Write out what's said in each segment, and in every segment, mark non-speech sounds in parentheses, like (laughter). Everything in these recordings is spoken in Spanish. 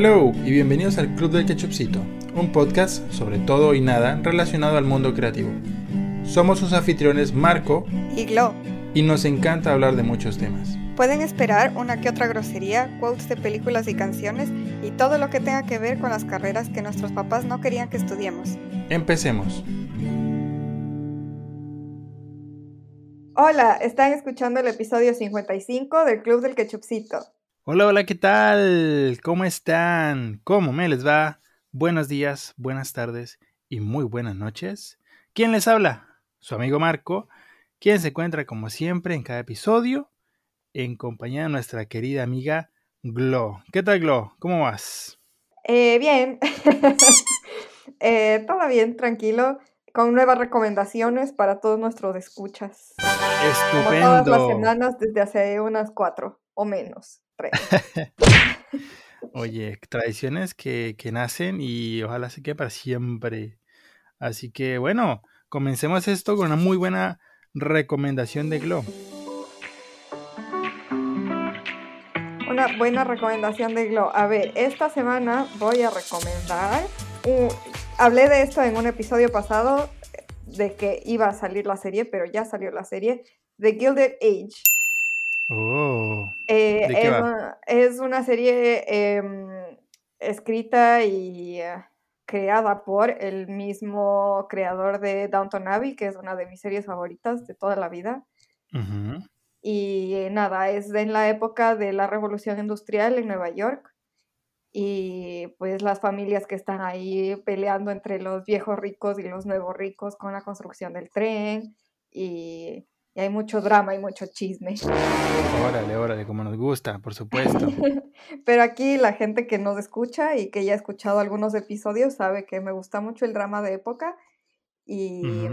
Hello y bienvenidos al Club del Ketchupcito, un podcast sobre todo y nada relacionado al mundo creativo. Somos sus anfitriones Marco y Glo. Y nos encanta hablar de muchos temas. Pueden esperar una que otra grosería, quotes de películas y canciones y todo lo que tenga que ver con las carreras que nuestros papás no querían que estudiemos. Empecemos. Hola, están escuchando el episodio 55 del Club del Ketchupcito. Hola, hola, ¿qué tal? ¿Cómo están? ¿Cómo me les va? Buenos días, buenas tardes y muy buenas noches. ¿Quién les habla? Su amigo Marco, quien se encuentra como siempre en cada episodio en compañía de nuestra querida amiga Glo. ¿Qué tal, Glo? ¿Cómo vas? Eh, bien. (laughs) eh, todo bien, tranquilo, con nuevas recomendaciones para todos nuestros escuchas. Estupendo. Como todas las semanas desde hace unas cuatro o menos. (laughs) Oye, tradiciones que, que, nacen y ojalá se quede para siempre. Así que bueno, comencemos esto con una muy buena recomendación de Glo. Una buena recomendación de Glo. A ver, esta semana voy a recomendar. hablé de esto en un episodio pasado de que iba a salir la serie, pero ya salió la serie, The Gilded Age. Oh. Eh, es, Una, serie em, escrita y eh, creada por el mismo creador de Downton Abbey, que es una de mis series favoritas de toda la vida. Y eh, nada, es en la época de la revolución industrial en Nueva York. Y pues las familias que están ahí peleando entre los viejos ricos y los nuevos ricos con la construcción del tren. Y y hay mucho drama y mucho chisme. Órale, órale, como nos gusta, por supuesto. (laughs) Pero aquí la gente que nos escucha y que ya ha escuchado algunos episodios sabe que me gusta mucho el drama de época y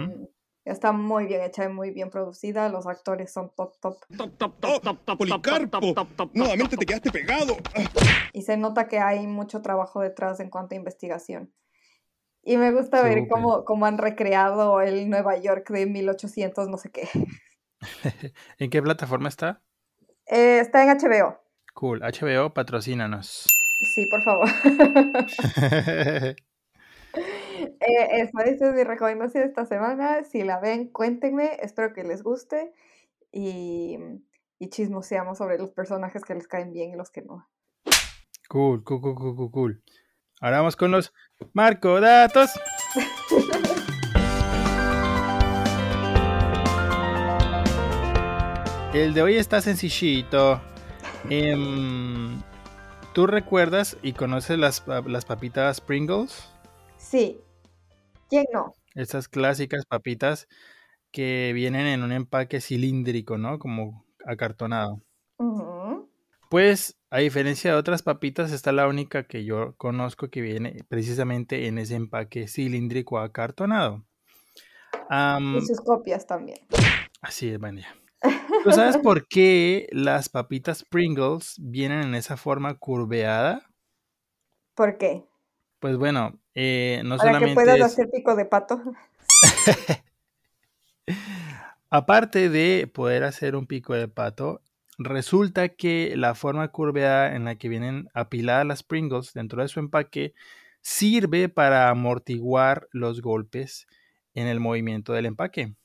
está muy bien hecha y muy bien producida. Los actores son top, top. Top, top, top, top, top, Policarpo. Top, top, top, Nuevamente te quedaste pegado. Y se nota que hay mucho trabajo detrás en cuanto a investigación. Y me gusta ver cómo, cómo han recreado el Nueva York de 1800, no sé qué. (laughs) ¿En qué plataforma está? Eh, está en HBO. Cool, HBO, patrocínanos. Sí, por favor. (laughs) (laughs) eh, esa es mi recomendación de esta semana. Si la ven, cuéntenme. Espero que les guste. Y, y chismoseamos sobre los personajes que les caen bien y los que no. Cool, cool, cool, cool, cool. Ahora vamos con los Marco Datos. El de hoy está sencillito. Em, ¿Tú recuerdas y conoces las, papitas Pringles? Sí. ¿Quién no? Esas clásicas papitas que vienen en un empaque cilíndrico, ¿no? Como acartonado. Pues, a diferencia de otras papitas, esta es la única que yo conozco que viene precisamente en ese empaque cilíndrico acartonado. y sus copias también. Así es, buen ¿Tú sabes (laughs) por qué las papitas Pringles vienen en esa forma curveada? ¿Por qué? Pues bueno, eh, no Para solamente. que puedas hacer pico de pato. (laughs) Aparte de poder hacer un pico de pato, resulta que la forma curveada en la que vienen apiladas las Pringles dentro de su empaque sirve para amortiguar los golpes en el movimiento del empaque.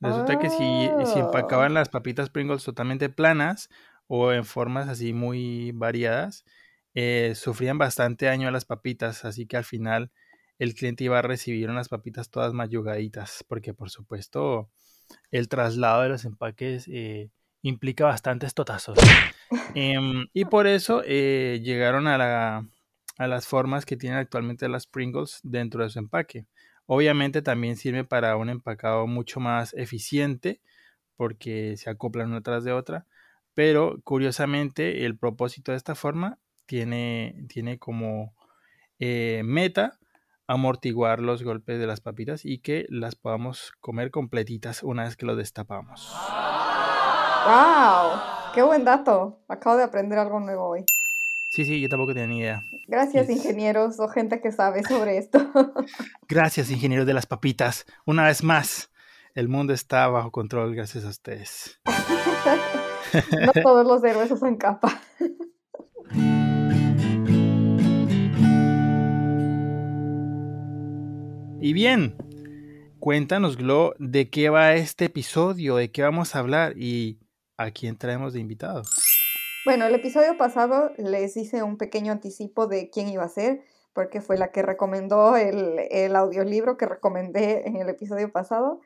Resulta que si, si empacaban oh. las papitas Pringles totalmente planas o en formas así muy variadas, eh, sufrían bastante daño a las papitas, así que al final el cliente iba a recibir unas papitas todas mayugaditas, porque por supuesto el traslado de los empaques eh, implica bastantes totazos. Em, y por eso eh, llegaron a, la, a las formas que tienen actualmente las Pringles dentro de su empaque. Obviamente también sirve para un empacado mucho más eficiente porque se acoplan una tras de otra, pero curiosamente el propósito de esta forma tiene, tiene como eh, meta amortiguar los golpes de las papitas y que las podamos comer completitas una vez que lo destapamos. ¡Wow! ¡Qué buen dato! Acabo de aprender algo nuevo hoy. Sí, sí, yo tampoco tenía ni idea. Gracias, ingenieros o gente que sabe sobre esto. (laughs) Gracias, ingenieros de las papitas. Una vez más, el mundo está bajo control gracias a ustedes. no todos los héroes usan capa. Y bien, cuéntanos, Glo, de qué va este episodio, de qué vamos a hablar y a quién traemos de invitado. Bueno, el episodio pasado les hice un pequeño anticipo de quién iba a ser, porque fue la que recomendó el, el audiolibro que recomendé en el episodio pasado.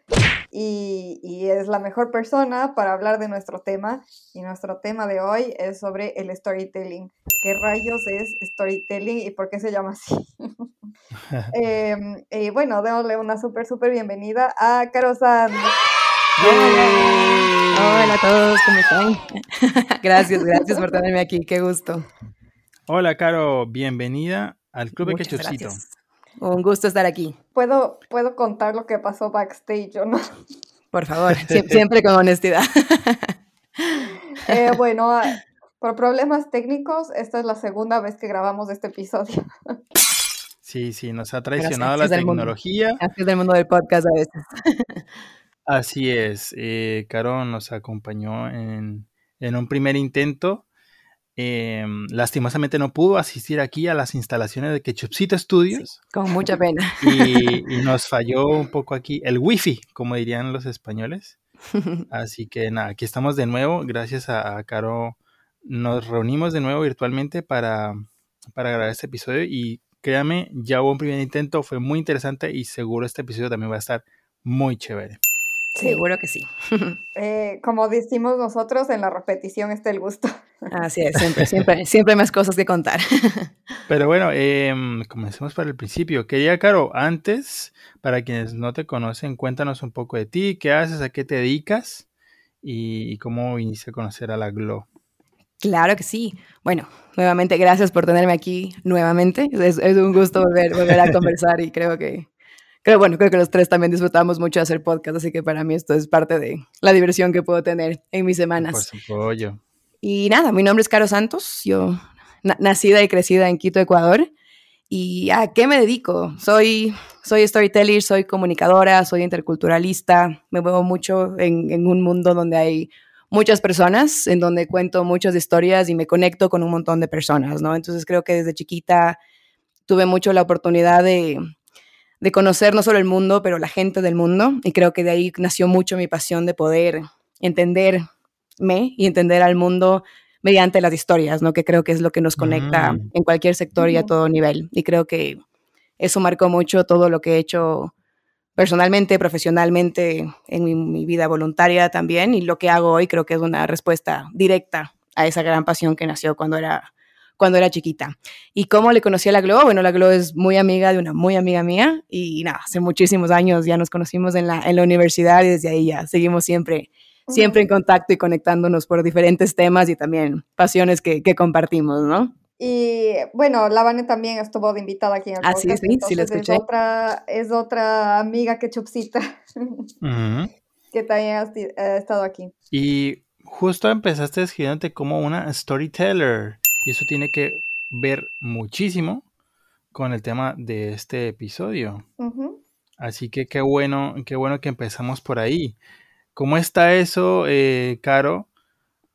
Y, y, es la mejor persona para hablar de nuestro tema. Y nuestro tema de hoy es sobre el storytelling. ¿Qué rayos es storytelling y por qué se llama así? (laughs) eh, y bueno, démosle una súper, súper bienvenida a Caro San. Hola a todos, ¿cómo están? (laughs) gracias, gracias por tenerme aquí, qué gusto. Hola, Caro, bienvenida al Club de Ketchupcito. Un gusto estar aquí. ¿Puedo, puedo contar lo que pasó backstage o no? Por favor, siempre con honestidad. (laughs) eh, bueno, ah, por problemas técnicos, esta es la segunda vez que grabamos este episodio. Sí, sí, nos ha traicionado la tecnología. Así es del mundo del podcast a veces. Así es, eh, Caro nos acompañó en, en un primer intento eh, lastimosamente no pudo asistir aquí a las instalaciones de Ketchupcito Studios. con mucha pena. (laughs) Y, nos falló un poco aquí el wifi, como dirían los españoles. (laughs) Así que nada, aquí estamos de nuevo. Gracias a, Caro. Nos reunimos de nuevo virtualmente para, para grabar este episodio. Y créame, ya hubo un primer intento, fue muy interesante y seguro este episodio también va a estar muy chévere. Seguro que sí. (laughs) Eh, como decimos nosotros, en la repetición está el gusto. (laughs) Así es, siempre, siempre, siempre hay más cosas que contar. (laughs) Pero bueno, em, comencemos por el principio. Quería, Caro, antes, para quienes no te conocen, cuéntanos un poco de ti, qué haces, a qué te dedicas y, cómo viniste a conocer a la GLO. Claro que sí. Bueno, nuevamente, gracias por tenerme aquí nuevamente. Es, es un gusto volver, volver a conversar y creo que pero bueno, creo que los tres también disfrutamos mucho de hacer podcast, así que para mí esto es parte de la diversión que puedo tener en mis semanas. Por Y nada, mi nombre es Caro Santos, yo nacida y crecida en Quito, Ecuador. ¿Y a qué me dedico? Soy, soy storyteller, soy comunicadora, soy interculturalista, me muevo mucho en, en un mundo donde hay muchas personas, en donde cuento muchas historias y me conecto con un montón de personas, ¿no? Entonces creo que desde chiquita tuve mucho la oportunidad de, de conocer no solo el mundo, pero la gente del mundo. Y creo que de ahí nació mucho mi pasión de poder entenderme y entender al mundo mediante las historias, ¿no? Que creo que es lo que nos conecta mm. en cualquier sector y a todo nivel. Y creo que eso marcó mucho todo lo que he hecho personalmente, profesionalmente, en mi, mi, vida voluntaria también. Y lo que hago hoy creo que es una respuesta directa a esa gran pasión que nació cuando era cuando era chiquita. ¿Y cómo le conocí a la Glo? Bueno, la Glo es muy amiga de una muy amiga mía y nada, hace muchísimos años ya nos conocimos en la, en la universidad y desde ahí ya seguimos siempre, siempre en contacto y conectándonos por diferentes temas y también pasiones que, que compartimos, ¿no? Y bueno, la Vane también estuvo de invitada aquí en el ah, sí, sí, sí, lo escuché. Es otra, es otra amiga que Chupcita, (laughs) que también ha, ha, estado aquí. Y justo empezaste escribiéndote como una storyteller. Y eso tiene que ver muchísimo con el tema de este episodio. Así que qué bueno, qué bueno que empezamos por ahí. ¿Cómo está eso, eh, Caro,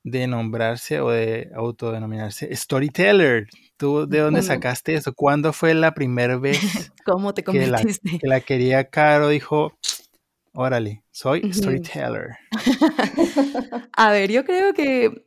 de nombrarse o de autodenominarse storyteller? ¿Tú de dónde sacaste eso? ¿Cuándo fue la primera vez (laughs) ¿Cómo te que la, que la quería Caro? Dijo, órale, soy storyteller. (laughs) A ver, yo creo que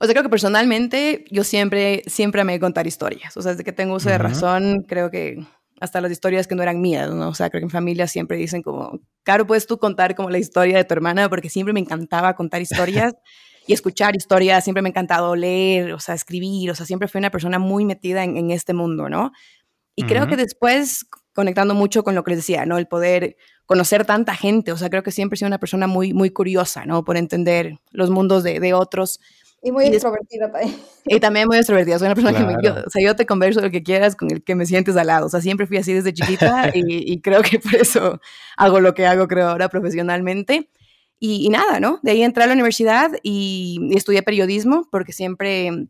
o sea, creo que personalmente yo siempre, siempre amé contar historias. O sea, desde que tengo uso de razón, creo que hasta las historias que no eran mías, ¿no? O sea, creo que en familia siempre dicen como, Caro, puedes tú contar como la historia de tu hermana, porque siempre me encantaba contar historias (laughs) y escuchar historias, siempre me ha encantado leer, o sea, escribir, o sea, siempre fui una persona muy metida en, en este mundo, ¿no? Y creo que después, conectando mucho con lo que les decía, ¿no? El poder conocer tanta gente, o sea, creo que siempre he sido una persona muy, muy curiosa, ¿no? Por entender los mundos de, de otros. Y muy extrovertida también. Y también muy extrovertida. Soy una persona que me, yo, o sea, yo te converso lo que quieras con el que me sientes al lado. O sea, siempre fui así desde chiquita (laughs) y, y, creo que por eso hago lo que hago, creo, ahora profesionalmente. Y, y nada, ¿no? De ahí entré a la universidad y, y, estudié periodismo porque siempre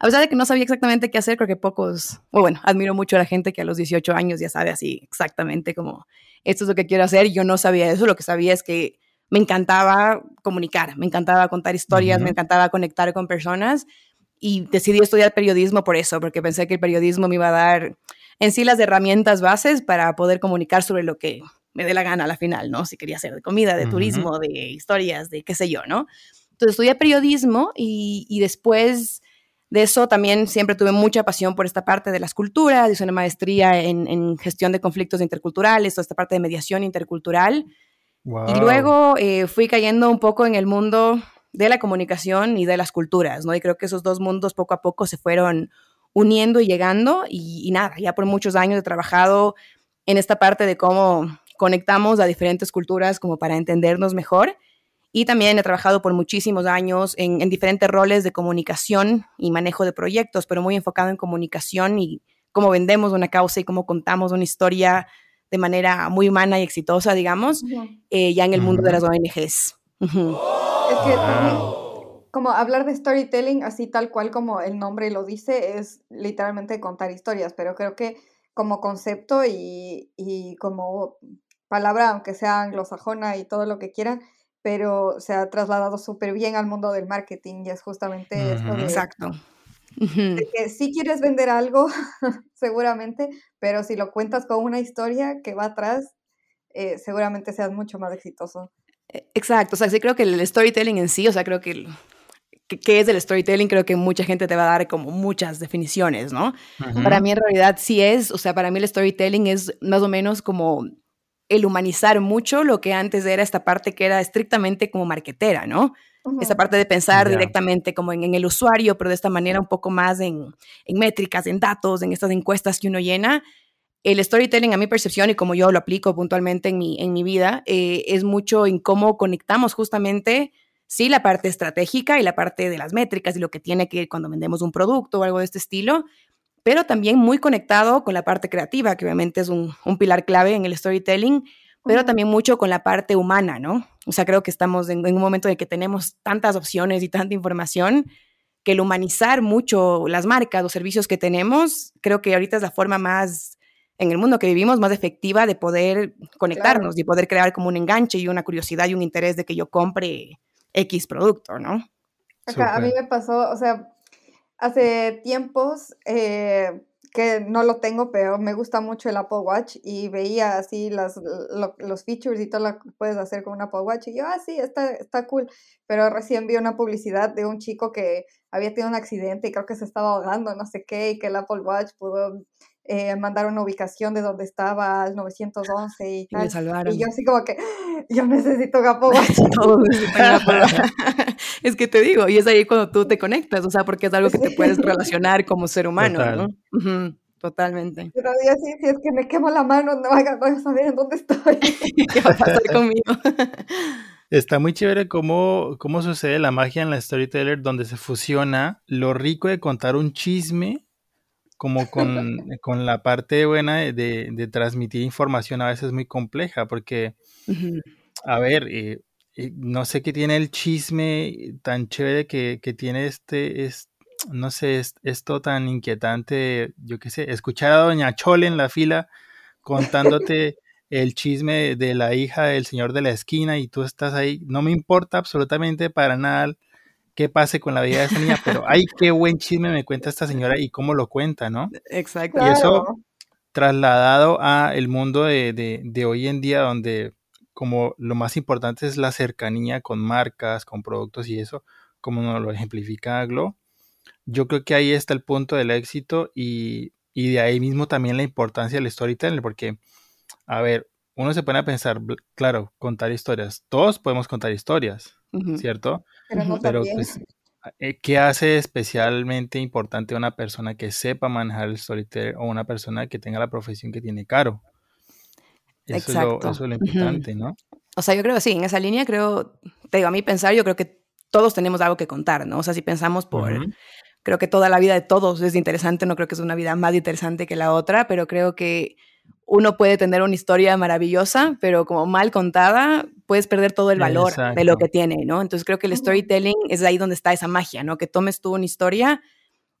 a pesar de que no sabía exactamente qué hacer, creo que pocos, o bueno, admiro mucho a la gente que a los 18 años ya sabe así exactamente como, esto es lo que quiero hacer. Yo no sabía eso, lo que sabía es que me encantaba comunicar, me encantaba contar historias, me encantaba conectar con personas y decidí estudiar periodismo por eso, porque pensé que el periodismo me iba a dar en sí las herramientas bases para poder comunicar sobre lo que me dé la gana a la final, ¿no? Si quería hacer de comida, de turismo, de historias, de qué sé yo, ¿no? Entonces estudié periodismo y, después de eso también siempre tuve mucha pasión por esta parte de las culturas, hice una maestría en, gestión de conflictos interculturales, toda esta parte de mediación intercultural. Y luego eh, fui cayendo un poco en el mundo de la comunicación y de las culturas, ¿no? Y creo que esos dos mundos poco a poco se fueron uniendo y llegando y, nada, ya por muchos años he trabajado en esta parte de cómo conectamos a diferentes culturas como para entendernos mejor. Y también he trabajado por muchísimos años en, diferentes roles de comunicación y manejo de proyectos, pero muy enfocado en comunicación y cómo vendemos una causa y cómo contamos una historia de manera muy humana y exitosa, digamos, eh, ya en el mundo de las ONGs. Es que también como hablar de storytelling, así tal cual como el nombre lo dice, es literalmente contar historias, pero creo que como concepto y, y como palabra, aunque sea anglosajona y todo lo que quieran, pero se ha trasladado súper bien al mundo del marketing y es justamente esto de, Exacto. De que si quieres vender algo, (laughs) seguramente, pero si lo cuentas con una historia que va atrás, eh, seguramente seas mucho más exitoso. E, exacto, o sea, sí creo que el storytelling en sí, o sea, creo que el, qué es el storytelling, creo que mucha gente te va a dar como muchas definiciones, ¿no? Para mí en realidad sí es, o sea, para mí el storytelling es más o menos como el humanizar mucho lo que antes era esta parte que era estrictamente como marquetera, ¿no? Esta parte de pensar directamente como en, el usuario, pero de esta manera un poco más en, métricas, en datos, en estas encuestas que uno llena. El storytelling, a mi percepción y como yo lo aplico puntualmente en mi, en mi vida, eh, es mucho en cómo conectamos justamente sí la parte estratégica y la parte de las métricas y lo que tiene que ir cuando vendemos un producto o algo de este estilo, pero también muy conectado con la parte creativa, que obviamente es un, pilar clave en el storytelling, pero también mucho con la parte humana, ¿no? O sea, creo que estamos en, un momento en que tenemos tantas opciones y tanta información que el humanizar mucho las marcas, los servicios que tenemos, creo que ahorita es la forma más en el mundo que vivimos más efectiva de poder conectarnos y poder crear como un enganche y una curiosidad y un interés de que yo compre X producto, ¿no? Acá, a mí me pasó, o sea, hace tiempos eh, que no lo tengo, pero me gusta mucho el Apple Watch y veía así las, los features y todo lo que puedes hacer con un Apple Watch y yo, ah, sí, está, está cool, pero recién vi una publicidad de un chico que había tenido un accidente y creo que se estaba ahogando, no sé qué, y que el Apple Watch pudo eh, mandar una ubicación de donde estaba al 911 y tal. Y, yo así como que, yo necesito Gapo (laughs) (laughs) (laughs) es que te digo, y es ahí cuando tú te conectas, o sea, porque es algo que te puedes relacionar como ser humano, ¿no? Totalmente. Pero yo sí, si es que me quemo la mano, no voy a saber en dónde estoy. ¿Qué va a pasar conmigo? Está muy chévere cómo, cómo sucede la magia en la storyteller, donde se fusiona lo rico de contar un chisme como (laughs) con, la parte buena de, transmitir información a veces muy compleja, porque, a ver, eh, eh, no sé qué tiene el chisme tan chévere que, tiene este, es, no sé, esto tan inquietante, yo qué sé, escuchar a Doña Chole en la fila contándote (laughs) el chisme de la hija del señor de la esquina y tú estás ahí, no me importa absolutamente para nada qué pase con la vida de esa niña, pero ay, qué buen chisme me cuenta esta señora y cómo lo cuenta, ¿no? Exacto. Y eso trasladado a el mundo de, hoy en día, donde como lo más importante es la cercanía con marcas, con productos y eso, como nos lo ejemplifica Glo, yo creo que ahí está el punto del éxito y, y de ahí mismo también la importancia del storytelling, porque, a ver, uno se pone a pensar, claro, contar historias, todos podemos contar historias, ¿cierto? Pero, (laughs) pues, eh, ¿qué hace especialmente importante a una persona que sepa manejar el storytelling o una persona que tenga la profesión que tiene caro? Eso, Es, lo, eso es lo importante, ¿no? O sea, yo creo que sí, en esa línea creo, te digo, a mí pensar, yo creo que todos tenemos algo que contar, ¿no? O sea, si pensamos por, creo que toda la vida de todos es interesante, no creo que es una vida más interesante que la otra, pero creo que uno puede tener una historia maravillosa, pero como mal contada, puedes perder todo el valor de lo que tiene, ¿no? Entonces creo que el storytelling es ahí donde está esa magia, ¿no? Que tomes tú una historia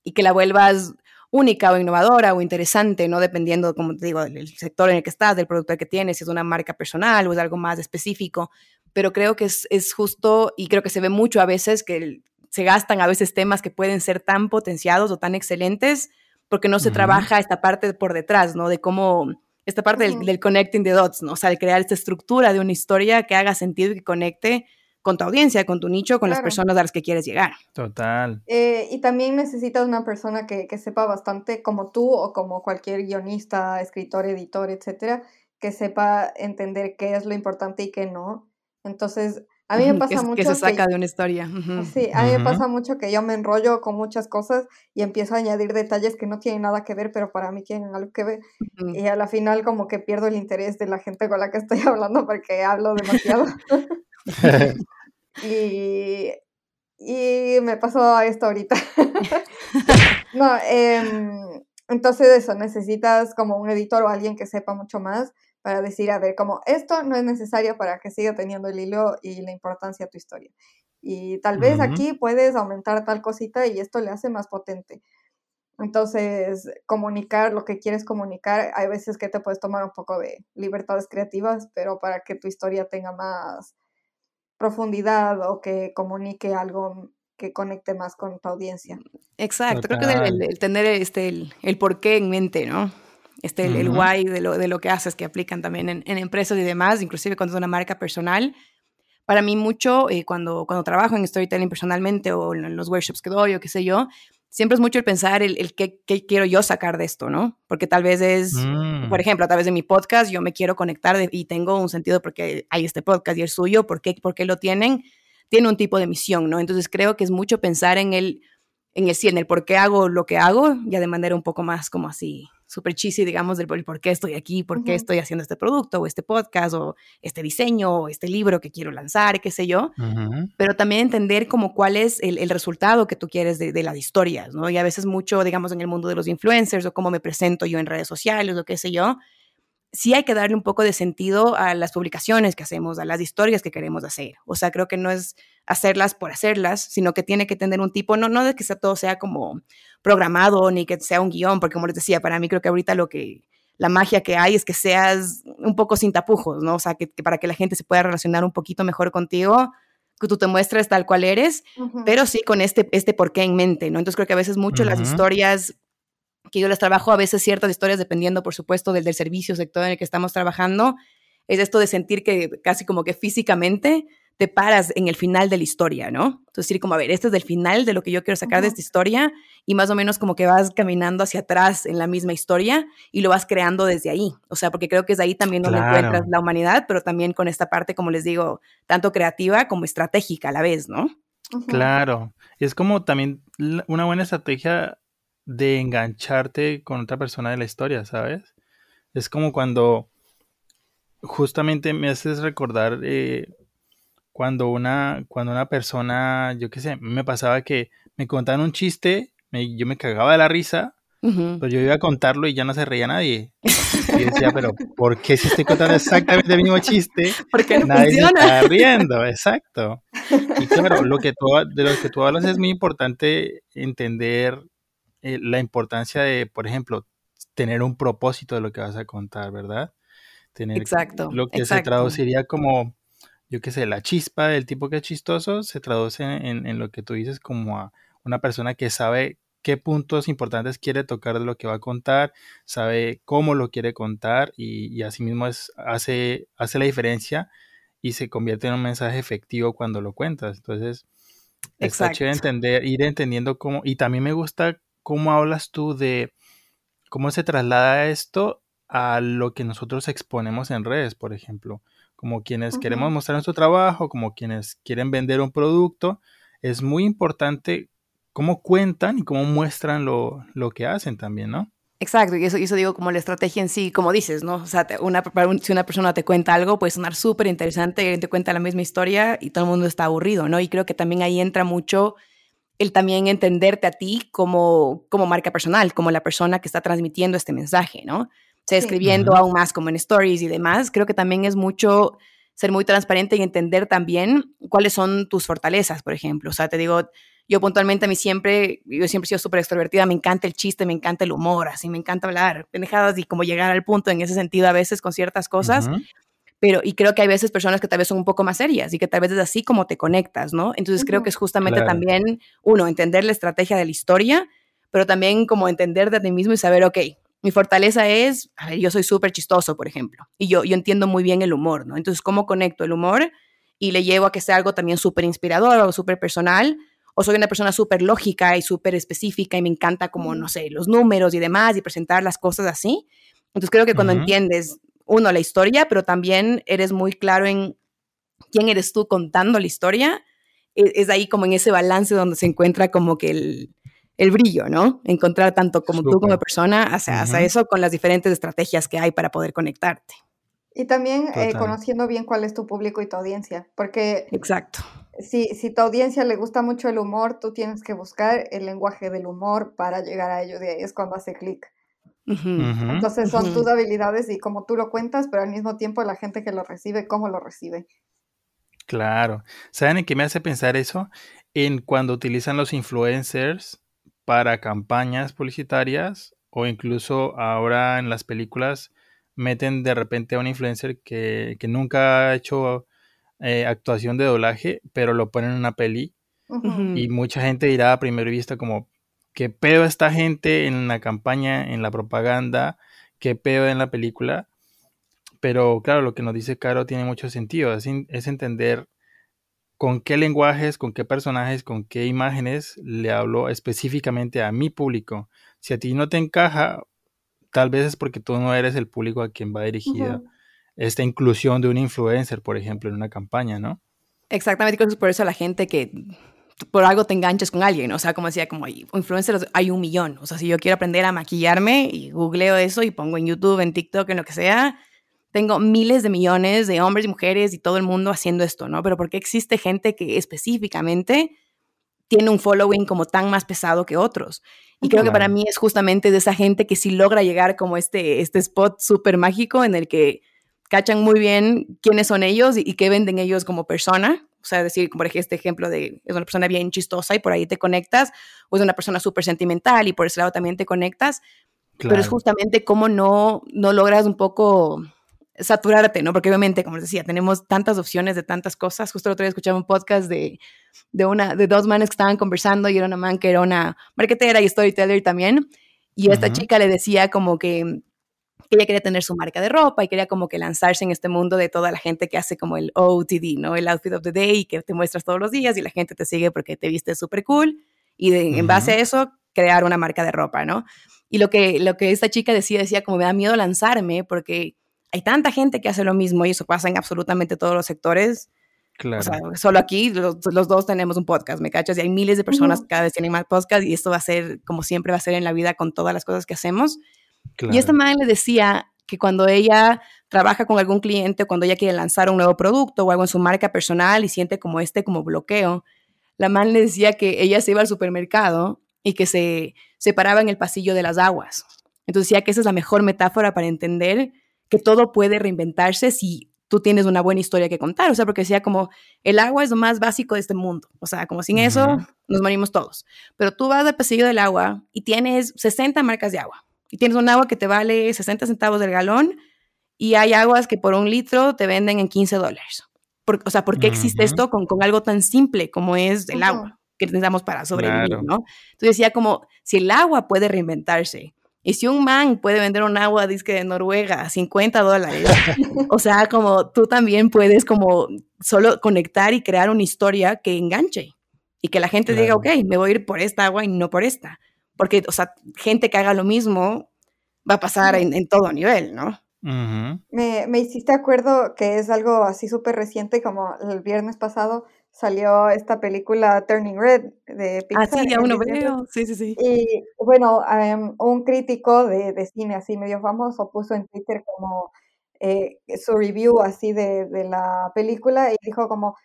y que la vuelvas única o innovadora o interesante, ¿no? Dependiendo, como te digo, del sector en el que estás, del producto que tienes, si es una marca personal o es algo más específico. Pero creo que es, es justo y creo que se ve mucho a veces que se gastan a veces temas que pueden ser tan potenciados o tan excelentes porque no se trabaja esta parte por detrás, ¿no? De cómo, esta parte del, connecting the dots, ¿no? O sea, de crear esta estructura de una historia que haga sentido y que conecte con tu audiencia, con tu nicho, con las personas a las que quieres llegar. Total. Eh, y también necesitas una persona que, que, sepa bastante, como tú o como cualquier guionista, escritor, editor, etcétera, que sepa entender qué es lo importante y qué no. Entonces, a mí me pasa mucho. Que se saca de una historia. Sí, a mí me pasa mucho que yo me enrollo con muchas cosas y empiezo a añadir detalles que no tienen nada que ver, pero para mí tienen algo que ver. Y a la final, como que pierdo el interés de la gente con la que estoy (laughs) hablando porque hablo demasiado. (laughs) y, y me pasó esto ahorita. (laughs) no, eh, entonces eso, necesitas como un editor o alguien que sepa mucho más para decir, a ver, como esto no es necesario para que siga teniendo el hilo y la importancia a tu historia. Y tal vez aquí puedes aumentar tal cosita y esto le hace más potente. Entonces, comunicar lo que quieres comunicar, hay veces que te puedes tomar un poco de libertades creativas, pero para que tu historia tenga más profundidad o que comunique algo que conecte más con tu audiencia. Exacto, creo que el, tener este, el, el porqué en mente, ¿no? Este, el, el why de lo, de lo que haces, que aplican también en, en, empresas y demás, inclusive cuando es una marca personal. Para mí mucho, eh, cuando, cuando trabajo en storytelling personalmente o en los workshops que doy o qué sé yo, siempre es mucho el pensar el, el qué, qué, quiero yo sacar de esto, ¿no? Porque tal vez es, mm. por ejemplo, a través de mi podcast yo me quiero conectar y tengo un sentido porque hay este podcast y el suyo, ¿por qué, por qué lo tienen? Tiene un tipo de misión, ¿no? Entonces creo que es mucho pensar en el, en el sí, en el por qué hago lo que hago, ya de manera un poco más como así, súper cheesy, digamos, del por qué estoy aquí, por qué estoy haciendo este producto o este podcast o este diseño o este libro que quiero lanzar, qué sé yo, pero también entender como cuál es el, resultado que tú quieres de, de, las historias, ¿no? Y a veces mucho, digamos, en el mundo de los influencers o cómo me presento yo en redes sociales o qué sé yo, sí hay que darle un poco de sentido a las publicaciones que hacemos, a las historias que queremos hacer. O sea, creo que no es hacerlas por hacerlas, sino que tiene que tener un tipo, no, no de que sea, todo sea como programado ni que sea un guion, porque como les decía, para mí creo que ahorita lo que, la magia que hay es que seas un poco sin tapujos, ¿no? O sea, que, para que la gente se pueda relacionar un poquito mejor contigo, que tú te muestres tal cual eres, pero sí con este, este porqué en mente, ¿no? Entonces creo que a veces mucho las historias que yo les trabajo a veces ciertas historias dependiendo, por supuesto, del, del servicio sector en el que estamos trabajando, es esto de sentir que casi como que físicamente te paras en el final de la historia, ¿no? Entonces, decir como, a ver, este es el final de lo que yo quiero sacar de esta historia y más o menos como que vas caminando hacia atrás en la misma historia y lo vas creando desde ahí. O sea, porque creo que es ahí también donde encuentras la humanidad, pero también con esta parte, como les digo, tanto creativa como estratégica a la vez, ¿no? Claro. Es como también una buena estrategia de engancharte con otra persona de la historia, ¿sabes? Es como cuando justamente me haces recordar eh, cuando una, cuando una persona, yo qué sé, me pasaba que me contaban un chiste, yo me cagaba de la risa, pero yo iba a contarlo y ya no se reía nadie. (laughs) Y decía, pero ¿por qué si estoy contando exactamente el mismo chiste? (laughs) Porque no nadie se está riendo, exacto. Y claro, (laughs) lo que tú, de lo que tú hablas es muy importante entender eh, la importancia de, por ejemplo, tener un propósito de lo que vas a contar, ¿verdad? Tener exacto. Lo que se traduciría como, yo qué sé, la chispa del tipo que es chistoso, se traduce en, en, lo que tú dices como a una persona que sabe qué puntos importantes quiere tocar de lo que va a contar, sabe cómo lo quiere contar y, y asimismo es, hace, hace la diferencia y se convierte en un mensaje efectivo cuando lo cuentas. Entonces, está chévere entender, ir entendiendo cómo, y también me gusta cómo hablas tú de cómo se traslada esto a lo que nosotros exponemos en redes, por ejemplo, como quienes queremos mostrar nuestro trabajo, como quienes quieren vender un producto, es muy importante cómo cuentan y cómo muestran lo, lo que hacen también, ¿no? Exacto, y eso, eso digo como la estrategia en sí, como dices, ¿no? O sea, una, si una persona te cuenta algo, puede sonar súper interesante, te cuenta la misma historia y todo el mundo está aburrido, ¿no? Y creo que también ahí entra mucho el también entenderte a ti como, como marca personal, como la persona que está transmitiendo este mensaje, ¿no? O sea, escribiendo aún más como en stories y demás, creo que también es mucho ser muy transparente y entender también cuáles son tus fortalezas, por ejemplo. O sea, te digo, Yo puntualmente a mí siempre, yo siempre he sido súper extrovertida, me encanta el chiste, me encanta el humor, así me encanta hablar pendejadas y como llegar al punto en ese sentido a veces con ciertas cosas. Pero, y creo que hay veces personas que tal vez son un poco más serias y que tal vez es así como te conectas, ¿no? Entonces creo que es justamente también, uno, entender la estrategia de la historia, pero también como entender de ti mismo y saber, ok, mi fortaleza es, a ver, yo soy súper chistoso, por ejemplo, y yo, yo entiendo muy bien el humor, ¿no? Entonces, ¿cómo conecto el humor y le llevo a que sea algo también súper inspirador o súper personal? O soy una persona súper lógica y súper específica y me encanta como, no sé, los números y demás y presentar las cosas así. Entonces, creo que cuando entiendes, uno, la historia, pero también eres muy claro en quién eres tú contando la historia, es, es ahí como en ese balance donde se encuentra como que el, el brillo, ¿no? Encontrar tanto como tú como persona hacia, eso con las diferentes estrategias que hay para poder conectarte. Y también eh, conociendo bien cuál es tu público y tu audiencia, porque... Exacto. Si, si tu audiencia le gusta mucho el humor, tú tienes que buscar el lenguaje del humor para llegar a ello, de ahí es cuando hace clic. Entonces son tus habilidades y como tú lo cuentas, pero al mismo tiempo la gente que lo recibe, cómo lo recibe. Claro. ¿Saben en qué me hace pensar eso? En cuando utilizan los influencers para campañas publicitarias o incluso ahora en las películas meten de repente a un influencer que, nunca ha hecho eh, actuación de doblaje, pero lo ponen en una peli y mucha gente dirá a primera vista como, ¿qué pedo esta gente en la campaña, en la propaganda? ¿Qué pedo en la película? Pero claro, lo que nos dice Caro tiene mucho sentido, es, es entender con qué lenguajes, con qué personajes, con qué imágenes le hablo específicamente a mi público. Si a ti no te encaja, tal vez es porque tú no eres el público a quien va dirigida esta inclusión de un influencer, por ejemplo, en una campaña, ¿no? Exactamente, creo que es por eso la gente que por algo te enganches con alguien, o sea, como decía, como influencers hay un millón, o sea, si yo quiero aprender a maquillarme y googleo eso y pongo en YouTube, en TikTok, en lo que sea, tengo miles de millones de hombres y mujeres y todo el mundo haciendo esto, ¿no? Pero ¿por qué existe gente que específicamente tiene un following como tan más pesado que otros? Y creo que para mí es justamente de esa gente que sí logra llegar como este, este spot súper mágico en el que cachan muy bien quiénes son ellos y, qué venden ellos como persona. O sea, decir, por ejemplo, este ejemplo de es una persona bien chistosa y por ahí te conectas, o es una persona súper sentimental y por ese lado también te conectas. Pero es justamente cómo no, no logras un poco saturarte, ¿no? Porque obviamente, como les decía, tenemos tantas opciones de tantas cosas. Justo el otro día escuchaba un podcast de, de, una, de dos manes que estaban conversando y era una man que era una marketera y storyteller también. Y esta chica le decía como que, ella quería tener su marca de ropa y quería como que lanzarse en este mundo de toda la gente que hace como el OTD, ¿no? El outfit of the day que te muestras todos los días y la gente te sigue porque te viste súper cool. Y en base a eso, crear una marca de ropa, ¿no? Y lo que, lo que esta chica decía, decía como me da miedo lanzarme porque hay tanta gente que hace lo mismo y eso pasa en absolutamente todos los sectores. Claro. O sea, solo aquí los, dos tenemos un podcast, ¿me cachas? Y hay miles de personas que cada vez tienen más podcast y esto va a ser, como siempre va a ser en la vida con todas las cosas que hacemos. Y esta madre le decía que cuando ella trabaja con algún cliente, cuando ella quiere lanzar un nuevo producto o algo en su marca personal y siente como este como bloqueo, la man le decía que ella se iba al supermercado y que se, se paraba en el pasillo de las aguas. Entonces decía que esa es la mejor metáfora para entender que todo puede reinventarse si tú tienes una buena historia que contar. O sea, porque decía como, el agua es lo más básico de este mundo. O sea, como sin eso nos morimos todos. Pero tú vas al pasillo del agua y tienes 60 marcas de agua. Y tienes un agua que te vale 60 centavos del galón y hay aguas que por un litro te venden en 15 dólares. o sea, ¿por qué existe esto con, con, algo tan simple como es el agua que necesitamos para sobrevivir, ¿no? Entonces decía como, si el agua puede reinventarse, y si un man puede vender un agua disque de Noruega a 50 dólares, (laughs) o sea, como tú también puedes como solo conectar y crear una historia que enganche y que la gente diga, ok, me voy a ir por esta agua y no por esta. Porque, o sea, gente que haga lo mismo va a pasar en, todo nivel, ¿no? me, me hiciste acuerdo que es algo así súper reciente como el viernes pasado salió esta película Turning Red de Pixar. Ah, sí, ya uno veo. Sí, sí, sí. Y bueno, em, un crítico de, de, cine así medio famoso puso en Twitter como eh, su review así de, de, la película y dijo como,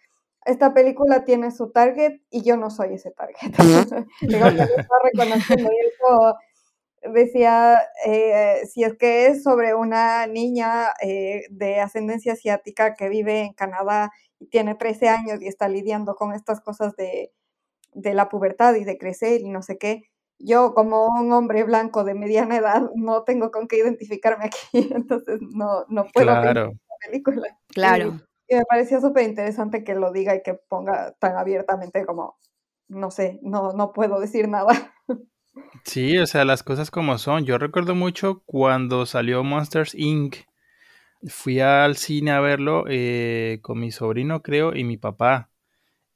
esta película tiene su target y yo no soy ese target. (laughs) Digo, que está reconociendo y eso decía, eh, si es que es sobre una niña eh, de ascendencia asiática que vive en Canadá y tiene 13 años y está lidiando con estas cosas de, de la pubertad y de crecer y no sé qué, yo como un hombre blanco de mediana edad no tengo con qué identificarme aquí, (laughs) entonces no, no puedo Claro. la película. Claro. Y me pareció súper interesante que lo diga y que ponga tan abiertamente como, no sé, no, no puedo decir nada. Sí, o sea, las cosas como son. Yo recuerdo mucho cuando salió Monsters Inc. Fui al cine a verlo eh, con mi sobrino, creo, y mi papá.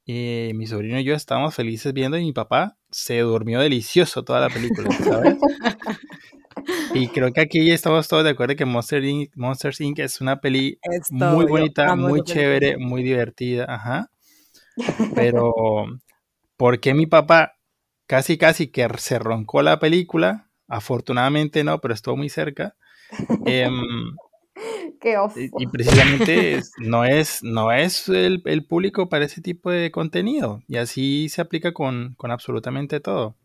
Eh, mi sobrino y yo estábamos felices viendo y mi papá se durmió delicioso toda la película, ¿sabes? (laughs) Y (laughs) creo que aquí ya estamos todos de acuerdo que Monster Inc- Monsters Inc. es una peli Es muy bonita, muy película. chévere, muy divertida, ajá. (laughs) Pero, ¿por qué mi papá casi casi que se roncó la película? Afortunadamente no, pero estuvo muy cerca. Em, (laughs) Qué y, y precisamente es- no es, no es el, el público para ese tipo de contenido. Y así se aplica con, con absolutamente todo.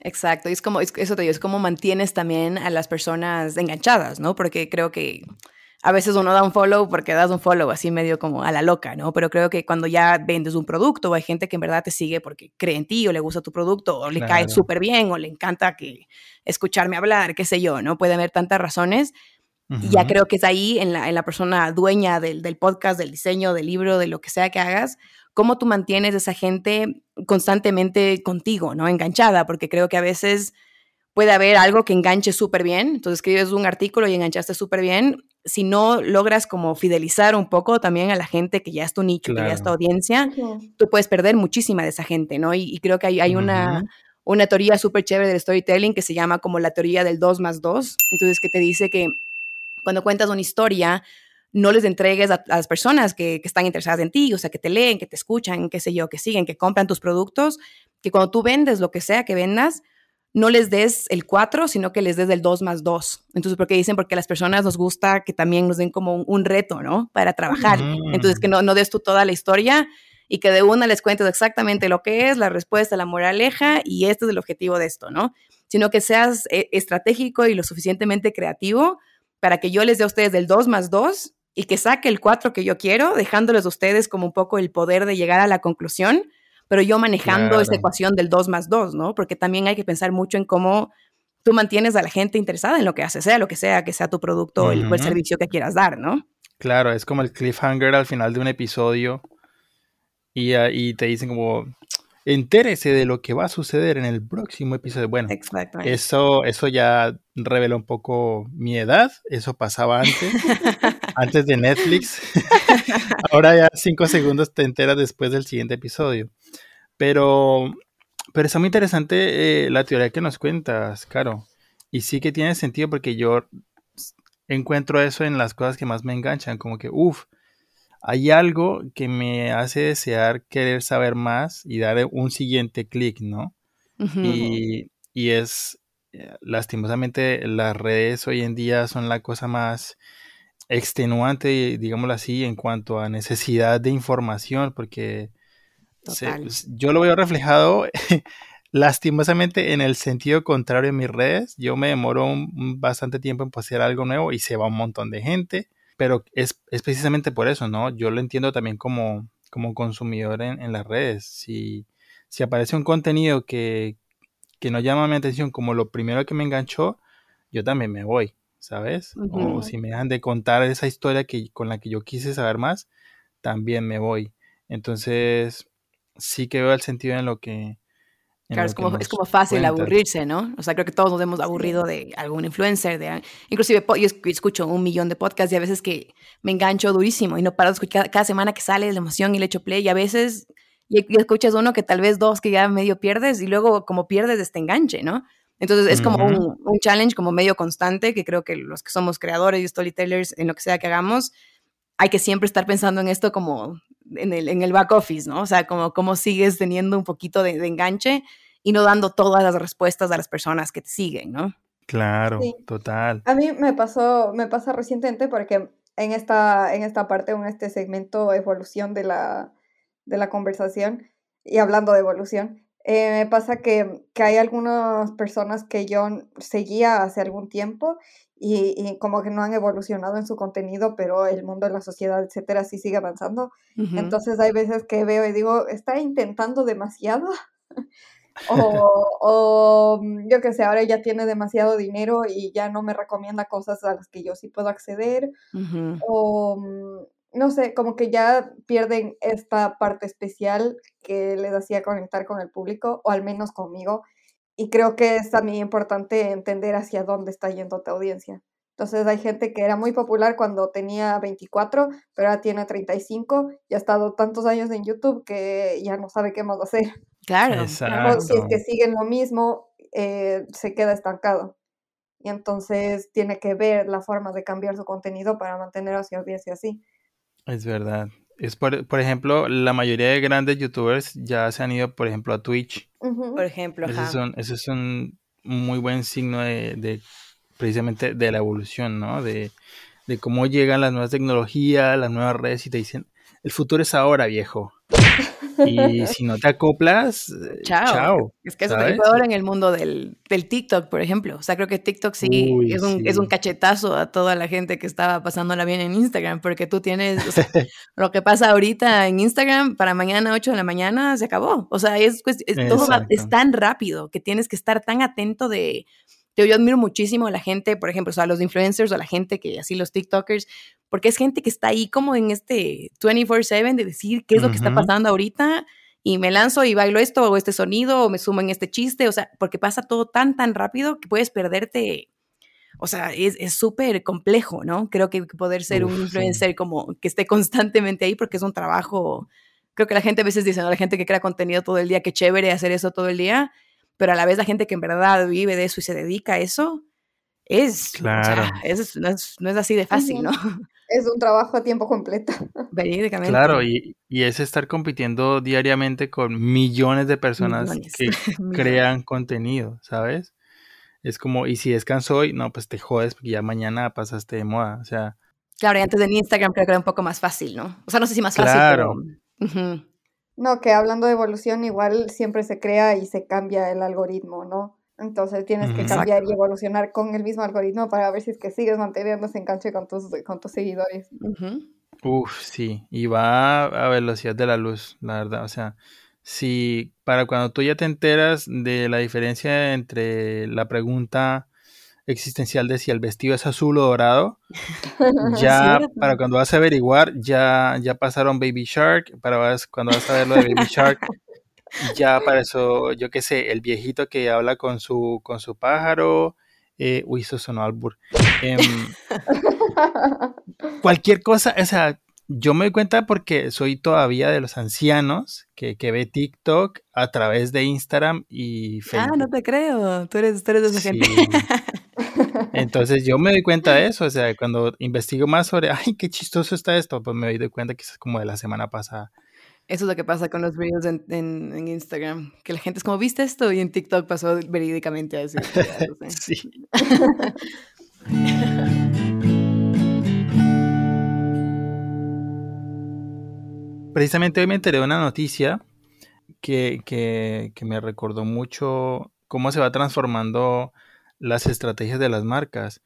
Exacto, y es como, es- eso te digo, es como mantienes también a las personas enganchadas, ¿no? Porque creo que a veces uno da un follow porque das un follow así medio como a la loca, ¿no? Pero creo que cuando ya vendes un producto o hay gente que en verdad te sigue porque cree en ti o le gusta tu producto o le cae súper bien o le encanta que escucharme hablar, qué sé yo, ¿no? Puede haber tantas razones y ya creo que es ahí en la, en la persona dueña del, del podcast, del diseño, del libro, de lo que sea que hagas, cómo tú mantienes esa gente constantemente contigo, ¿no? Enganchada, porque creo que a veces puede haber algo que enganche súper bien, entonces escribes un artículo y enganchaste súper bien, si no logras como fidelizar un poco también a la gente que ya es tu nicho, que ya es tu Claro. audiencia, tú puedes perder muchísima de esa gente, ¿no? Y, y creo que hay, hay una, una teoría súper chévere del storytelling que se llama como la teoría del 2 más 2. Entonces, que te dice que cuando cuentas una historia, no les entregues a, a las personas que, que están interesadas en ti, o sea, que te leen, que te escuchan, qué sé yo, que siguen, que compran tus productos, que cuando tú vendes lo que sea que vendas, no les des el 4, sino que les des el 2 más 2. Entonces, porque dicen, porque a las personas nos gusta que también nos den como un, un reto, ¿no? Para trabajar. Mm. Entonces, que no, no des tú toda la historia y que de una les cuentes exactamente lo que es, la respuesta, la moraleja y este es el objetivo de esto, ¿no? Sino que seas eh, estratégico y lo suficientemente creativo para que yo les dé a ustedes el 2 más 2 y que saque el 4 que yo quiero, dejándoles a ustedes como un poco el poder de llegar a la conclusión, pero yo manejando Claro. esta ecuación del 2 más 2, ¿no? Porque también hay que pensar mucho en cómo tú mantienes a la gente interesada en lo que hace, sea lo que sea, que sea tu producto o el- o el Ujú. servicio que quieras dar, ¿no? Claro, es como el cliffhanger al final de un episodio y, ah, y te dicen como, entérese de lo que va a suceder en el próximo episodio. Bueno, eso, eso ya revela un poco mi edad, eso pasaba antes, (laughs) antes de Netflix. (laughs) Ahora ya cinco segundos te enteras después del siguiente episodio. Pero, pero está muy interesante eh, la teoría que nos cuentas, Caro. Y sí que tiene sentido porque yo encuentro eso en las cosas que más me enganchan, como que, uff, hay algo que me hace desear querer saber más y dar un siguiente clic, ¿no? Y, y es, eh, lastimosamente, las redes hoy en día son la cosa más extenuante, digámoslo así, en cuanto a necesidad de información, porque se- yo lo veo reflejado (laughs) lastimosamente en el sentido contrario en mis redes. Yo me demoro un- un bastante tiempo en postear algo nuevo y se va un montón de gente, pero es, es precisamente por eso, ¿no? Yo lo entiendo también como, como consumidor en, en las redes. Si, si aparece un contenido que, que no llama mi atención como lo primero que me enganchó, yo también me voy, ¿sabes? O si me dejan de contar esa historia que, con la que yo quise saber más, también me voy. Entonces, sí que veo el sentido en lo que... en Claro, lo es como, es como fácil cuentas. aburrirse, ¿no? O sea, creo que todos nos hemos aburrido de algún influencer, de inclusive yo esc- escucho un millón de podcasts y a veces que me engancho durísimo y no paro de escuchar cada, semana que sale la emoción y le echo play y a veces y escuchas uno que tal vez dos que ya medio pierdes y luego como pierdes este enganche, ¿no? Entonces es como Ujú. un, un challenge como medio constante que creo que los que somos creadores y storytellers en lo que sea que hagamos, hay que siempre estar pensando en esto como en el, en el back office, ¿no? O sea, como cómo sigues teniendo un poquito de, de enganche y no dando todas las respuestas a las personas que te siguen, ¿no? Claro, Sí. total. A mí me pasó, me pasa recientemente porque en esta, en esta parte, en este segmento evolución de la, de la conversación, y hablando de evolución, eh, me pasa que, que hay algunas personas que yo seguía hace algún tiempo y, y como que no han evolucionado en su contenido, pero el mundo la sociedad, etcétera, sí sigue avanzando. Entonces hay veces que veo y digo, está intentando demasiado (laughs) o, (laughs) o, mm, yo qué sé, ahora ya tiene demasiado dinero y ya no me recomienda cosas a las que yo sí puedo acceder. O mm, no sé, como que ya pierden esta parte especial que les hacía conectar con el público, o al menos conmigo. Y creo que es también importante entender hacia dónde está yendo tu audiencia. Entonces hay gente que era muy popular cuando tenía 24, pero ahora tiene 35 y ha estado tantos años en YouTube que ya no sabe qué más hacer. Claro. O si es Exacto. que siguen lo mismo, eh, se queda estancado. Y entonces tiene que ver la forma de cambiar su contenido para mantener a su audiencia así. Es verdad. Es por, por ejemplo, la mayoría de grandes youtubers ya se han ido, por ejemplo, a Twitch. Por ejemplo, Ese es un, ese es un muy buen signo de, de precisamente de la evolución, ¿no? De, de cómo llegan las nuevas tecnologías, las nuevas redes y te dicen, el futuro es ahora, viejo. (laughs) Y si no te acoplas, eh, Chao. chao. Es que eso ¿sabes? ahora en el mundo del, del TikTok, por ejemplo. O sea, creo que TikTok sí, Uy, es, un, es un cachetazo a toda la gente que estaba pasándola bien en Instagram, porque tú tienes, o sea, (laughs) lo que pasa ahorita en Instagram, para mañana 8 de la mañana se acabó. O sea, es, todo va- es tan rápido que tienes que estar tan atento de... Yo, yo admiro muchísimo a la gente, por ejemplo, o sea, a los influencers o a la gente que, así los TikTokers, porque es gente que está ahí como en este 24/7 de decir qué es lo que está pasando ahorita y me lanzo y bailo esto o este sonido o me sumo en este chiste, o sea, porque pasa todo tan, tan rápido que puedes perderte. O sea, es es súper complejo, ¿no? Creo que poder ser un Uf, sí. influencer como que esté constantemente ahí porque es un trabajo, creo que la gente a veces dice, ¿no? La gente que crea contenido todo el día, qué chévere hacer eso todo el día, pero a la vez la gente que en verdad vive de eso y se dedica a eso, es, o sea, Claro. (laughs) es- no, es, no es así de fácil, ¿no? (laughs) Es un trabajo a tiempo completo. Verídicamente. Claro, y, y es estar compitiendo diariamente con millones de personas Millones. que (laughs) crean contenido, ¿sabes? Es como, y si descanso hoy, no, pues te jodes porque ya mañana pasaste de moda. O sea, Claro, y antes en Instagram creo que era un poco más fácil, ¿no? O sea, no sé si más fácil, Claro. pero... ujú. No, que hablando de evolución, igual siempre se crea y se cambia el algoritmo, ¿no? Entonces tienes que cambiar y evolucionar con el mismo algoritmo para ver si es que sigues manteniendo ese enganche con tus, con tus seguidores. Ujú. uff, sí, y va a velocidad de la luz, la verdad. O sea, si para cuando tú ya te enteras de la diferencia entre la pregunta existencial de si el vestido es azul o dorado, (laughs) ya para cuando vas a averiguar, ya, ya pasaron Baby Shark, para vas- cuando vas a ver lo de Baby Shark, ya apareció, yo qué sé, el viejito que habla con su, con su pájaro, eh, uy, eso sonó albur. Em, (laughs) cualquier cosa, o sea, yo me doy cuenta porque soy todavía de los ancianos que, que ve TikTok a través de Instagram y Ah, Facebook. no te creo. Tú eres, tú eres de esa Sí. gente. (laughs) Entonces yo me doy cuenta de eso, o sea, cuando investigo más sobre, ay, qué chistoso está esto, pues me doy cuenta que es como de la semana pasada. Eso es lo que pasa con los reels en, en- en Instagram. Que la gente es como, ¿viste esto? Y en TikTok pasó verídicamente a decir. (laughs) Sí. (laughs) Precisamente hoy me enteré de una noticia que, que- que me recordó mucho cómo se va transformando las estrategias de las marcas.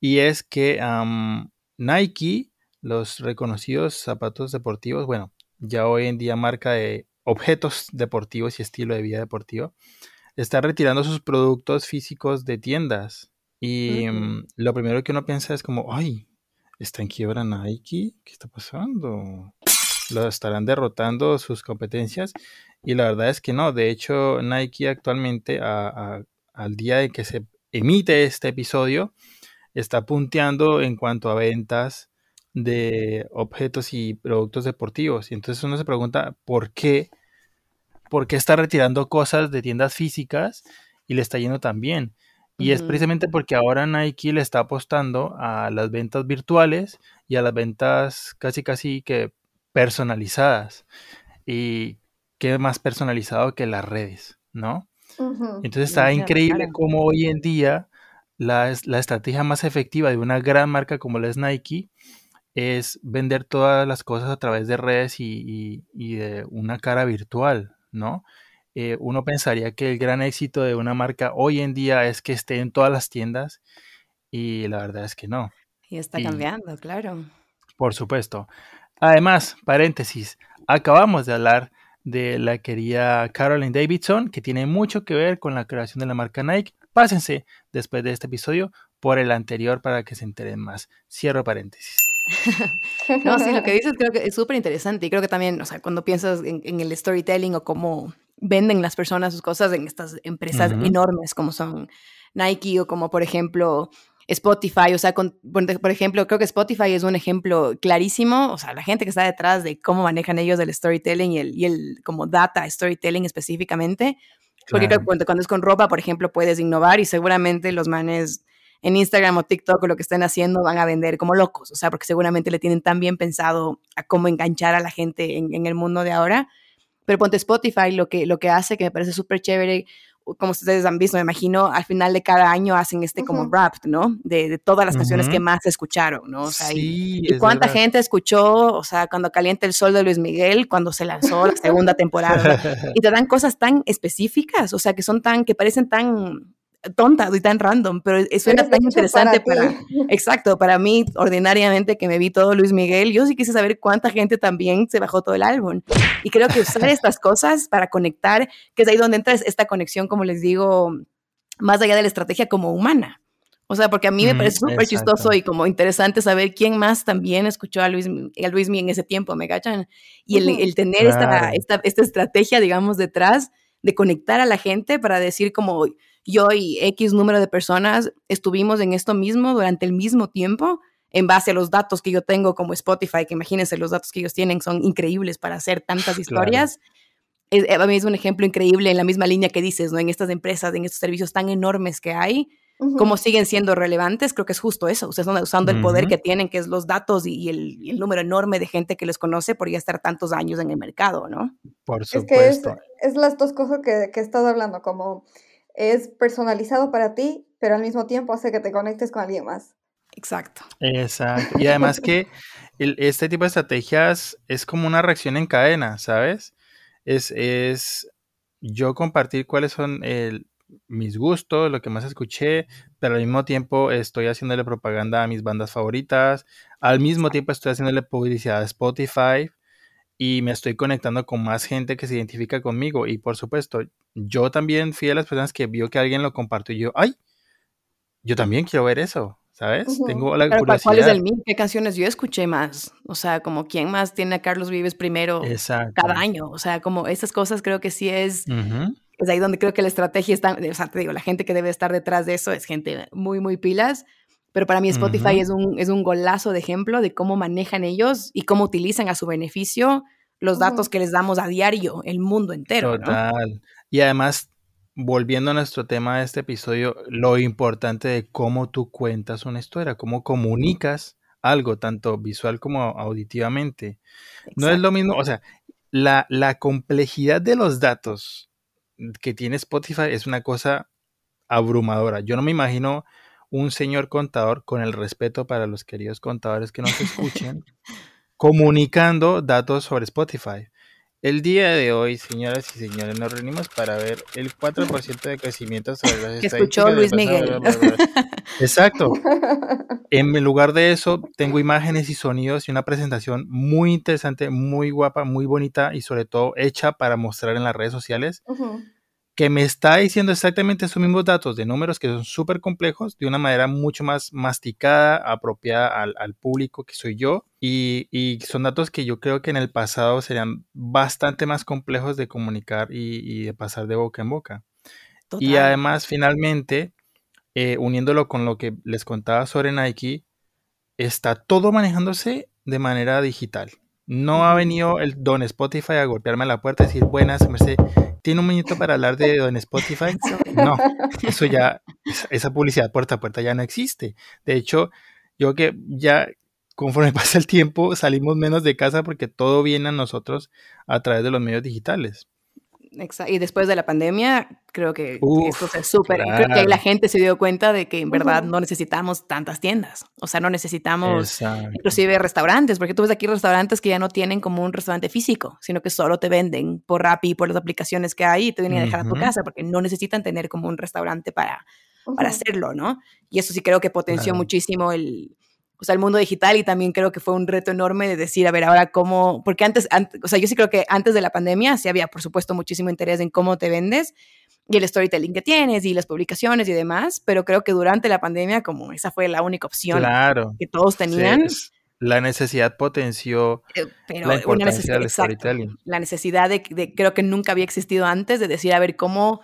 Y es que am, Nike, los reconocidos zapatos deportivos, bueno, ya hoy en día marca de objetos deportivos y estilo de vida deportivo, está retirando sus productos físicos de tiendas. Y mm, lo primero que uno piensa es como, ay, ¿está en quiebra Nike? ¿Qué está pasando? ¿Lo estarán derrotando sus competencias? Y la verdad es que no. De hecho, Nike actualmente, a- a- al día de que se emite este episodio, está punteando en cuanto a ventas de objetos y productos deportivos. Y entonces uno se pregunta, ¿por qué? ¿Por qué está retirando cosas de tiendas físicas y le está yendo tan bien? Y es precisamente porque ahora Nike le está apostando a las ventas virtuales y a las ventas casi casi que personalizadas. Y qué más personalizado que las redes, ¿no? Entonces está increíble claro. cómo hoy en día la, es- la estrategia más efectiva de una gran marca como la es Nike es vender todas las cosas a través de redes y, y- y de una cara virtual, ¿no? Eh, uno pensaría que el gran éxito de una marca hoy en día es que esté en todas las tiendas y la verdad es que no, Y está Y- cambiando, claro. por supuesto. Además, paréntesis, acabamos de hablar de la querida Caroline Davidson, que tiene mucho que ver con la creación de la marca Nike. Pásense después de este episodio por el anterior para que se enteren más. Cierro paréntesis. (laughs) no, sí, lo que dices creo que es súper interesante y creo que también, o sea, cuando piensas en, el storytelling o cómo venden las personas sus cosas en estas empresas enormes como son Nike o como por ejemplo Spotify, o sea, por ejemplo, creo que Spotify es un ejemplo clarísimo, o sea, la gente que está detrás de cómo manejan ellos el storytelling y el, y el como data storytelling específicamente, porque que cuando, cuando, es con ropa, por ejemplo, puedes innovar y seguramente los manes en Instagram o TikTok o lo que estén haciendo van a vender como locos, o sea, porque seguramente le tienen tan bien pensado a cómo enganchar a la gente en, en el mundo de ahora. Pero ponte Spotify, lo que, lo que hace, que me parece súper chévere, como ustedes han visto, me imagino, al final de cada año hacen este como rap, ¿no? De, de todas las canciones que más escucharon, ¿no? O sea, y, cuánta gente escuchó, o sea, cuando calienta el sol de Luis Miguel, cuando se lanzó la segunda (laughs) temporada, y te dan cosas tan específicas, o sea, que son tan, que parecen tan tonta y tan random, pero suena tan interesante para, (laughs) exacto, para mí ordinariamente que me vi todo Luis Miguel, yo sí quise saber cuánta gente también se bajó todo el álbum. Y creo que usar (laughs) estas cosas para conectar, que es ahí donde entra esta conexión, como les digo, más allá de la estrategia como humana. O sea, porque a mí me parece súper chistoso y como interesante saber quién más también escuchó a Luis, a Luis en ese tiempo, ¿me cachan? Y el, tener esta, esta, esta estrategia, digamos, detrás de conectar a la gente para decir como yo y X número de personas estuvimos en esto mismo durante el mismo tiempo en base a los datos que yo tengo como Spotify, que imagínense los datos que ellos tienen son increíbles para hacer tantas (sighs) historias. Es, a mí es un ejemplo increíble en la misma línea que dices, ¿no? En estas empresas, en estos servicios tan enormes que hay, cómo siguen siendo relevantes, creo que es justo eso. Ustedes están usando el poder que tienen, que es los datos y, el, número enorme de gente que les conoce por ya estar tantos años en el mercado, ¿no? Por supuesto. Es que es, las dos cosas que, que he estado hablando, como es personalizado para ti, pero al mismo tiempo hace que te conectes con alguien más. Exacto. Exacto. Y además que este tipo de estrategias es como una reacción en cadena, ¿sabes? Es, es yo compartir cuáles son mis gustos, lo que más escuché, pero al mismo tiempo estoy haciéndole propaganda a mis bandas favoritas, al mismo tiempo estoy haciéndole publicidad a Spotify y me estoy conectando con más gente que se identifica conmigo. Y por supuesto, yo también fui de las personas que vio que alguien lo compartió y yo, ay, yo también quiero ver eso, ¿sabes? Tengo la curiosidad. ¿Cuál es el mío? ¿Qué canciones yo escuché más? O sea, como quién más tiene a Carlos Vives primero cada año. O sea, como esas cosas creo que sí es... Es ahí donde creo que la estrategia está, o sea, te digo, la gente que debe estar detrás de eso es gente muy, muy pilas, pero para mí Spotify es, un, es un golazo de ejemplo de cómo manejan ellos y cómo utilizan a su beneficio los datos que les damos a diario, el mundo entero. Total. Y además, volviendo a nuestro tema de este episodio, lo importante de cómo tú cuentas una historia, cómo comunicas algo, tanto visual como auditivamente. No es lo mismo, o sea, la, la complejidad de los datos que tiene Spotify es una cosa abrumadora. Yo no me imagino un señor contador, con el respeto para los queridos contadores que nos escuchen, (laughs) comunicando datos sobre Spotify. El día de hoy, señoras y señores, nos reunimos para ver el 4% de crecimiento sobre las que escuchó Luis Miguel. (laughs) Exacto. (laughs) En lugar de eso, tengo imágenes y sonidos y una presentación muy interesante, muy guapa, muy bonita y sobre todo hecha para mostrar en las redes sociales que me está diciendo exactamente esos mismos datos de números que son súper complejos de una manera mucho más masticada, apropiada al, público que soy yo. Y, son datos que yo creo que en el pasado serían bastante más complejos de comunicar y, de pasar de boca en boca. Y además, finalmente, eh, uniéndolo con lo que les contaba sobre Nike, está todo manejándose de manera digital. No ha venido el don Spotify a golpearme a la puerta y decir, buenas, Mercedes, ¿tiene un minuto para hablar de don Spotify? (laughs) No, eso ya, esa publicidad puerta a puerta ya no existe. De hecho, yo que ya conforme (laughs) pasa el tiempo salimos menos de casa porque todo viene a nosotros a través de los medios digitales. Y después de la pandemia, creo que esto es súper. Creo que la gente se dio cuenta de que en verdad no necesitamos tantas tiendas. O sea, no necesitamos inclusive restaurantes, porque tú ves aquí restaurantes que ya no tienen como un restaurante físico, sino que solo te venden por Rappi, por las aplicaciones que hay y te vienen a dejar a tu casa, porque no necesitan tener como un restaurante para, para hacerlo, ¿no? Y eso sí creo que potenció muchísimo el, o sea, el mundo digital y también creo que fue un reto enorme de decir, a ver, ahora cómo, porque antes, o sea, yo sí creo que antes de la pandemia sí había, por supuesto, muchísimo interés en cómo te vendes y el storytelling que tienes y las publicaciones y demás, pero creo que durante la pandemia, como esa fue la única opción que todos tenían. la necesidad potenció eh, la importancia del storytelling. La necesidad de, de, creo que nunca había existido antes, de decir, a ver, cómo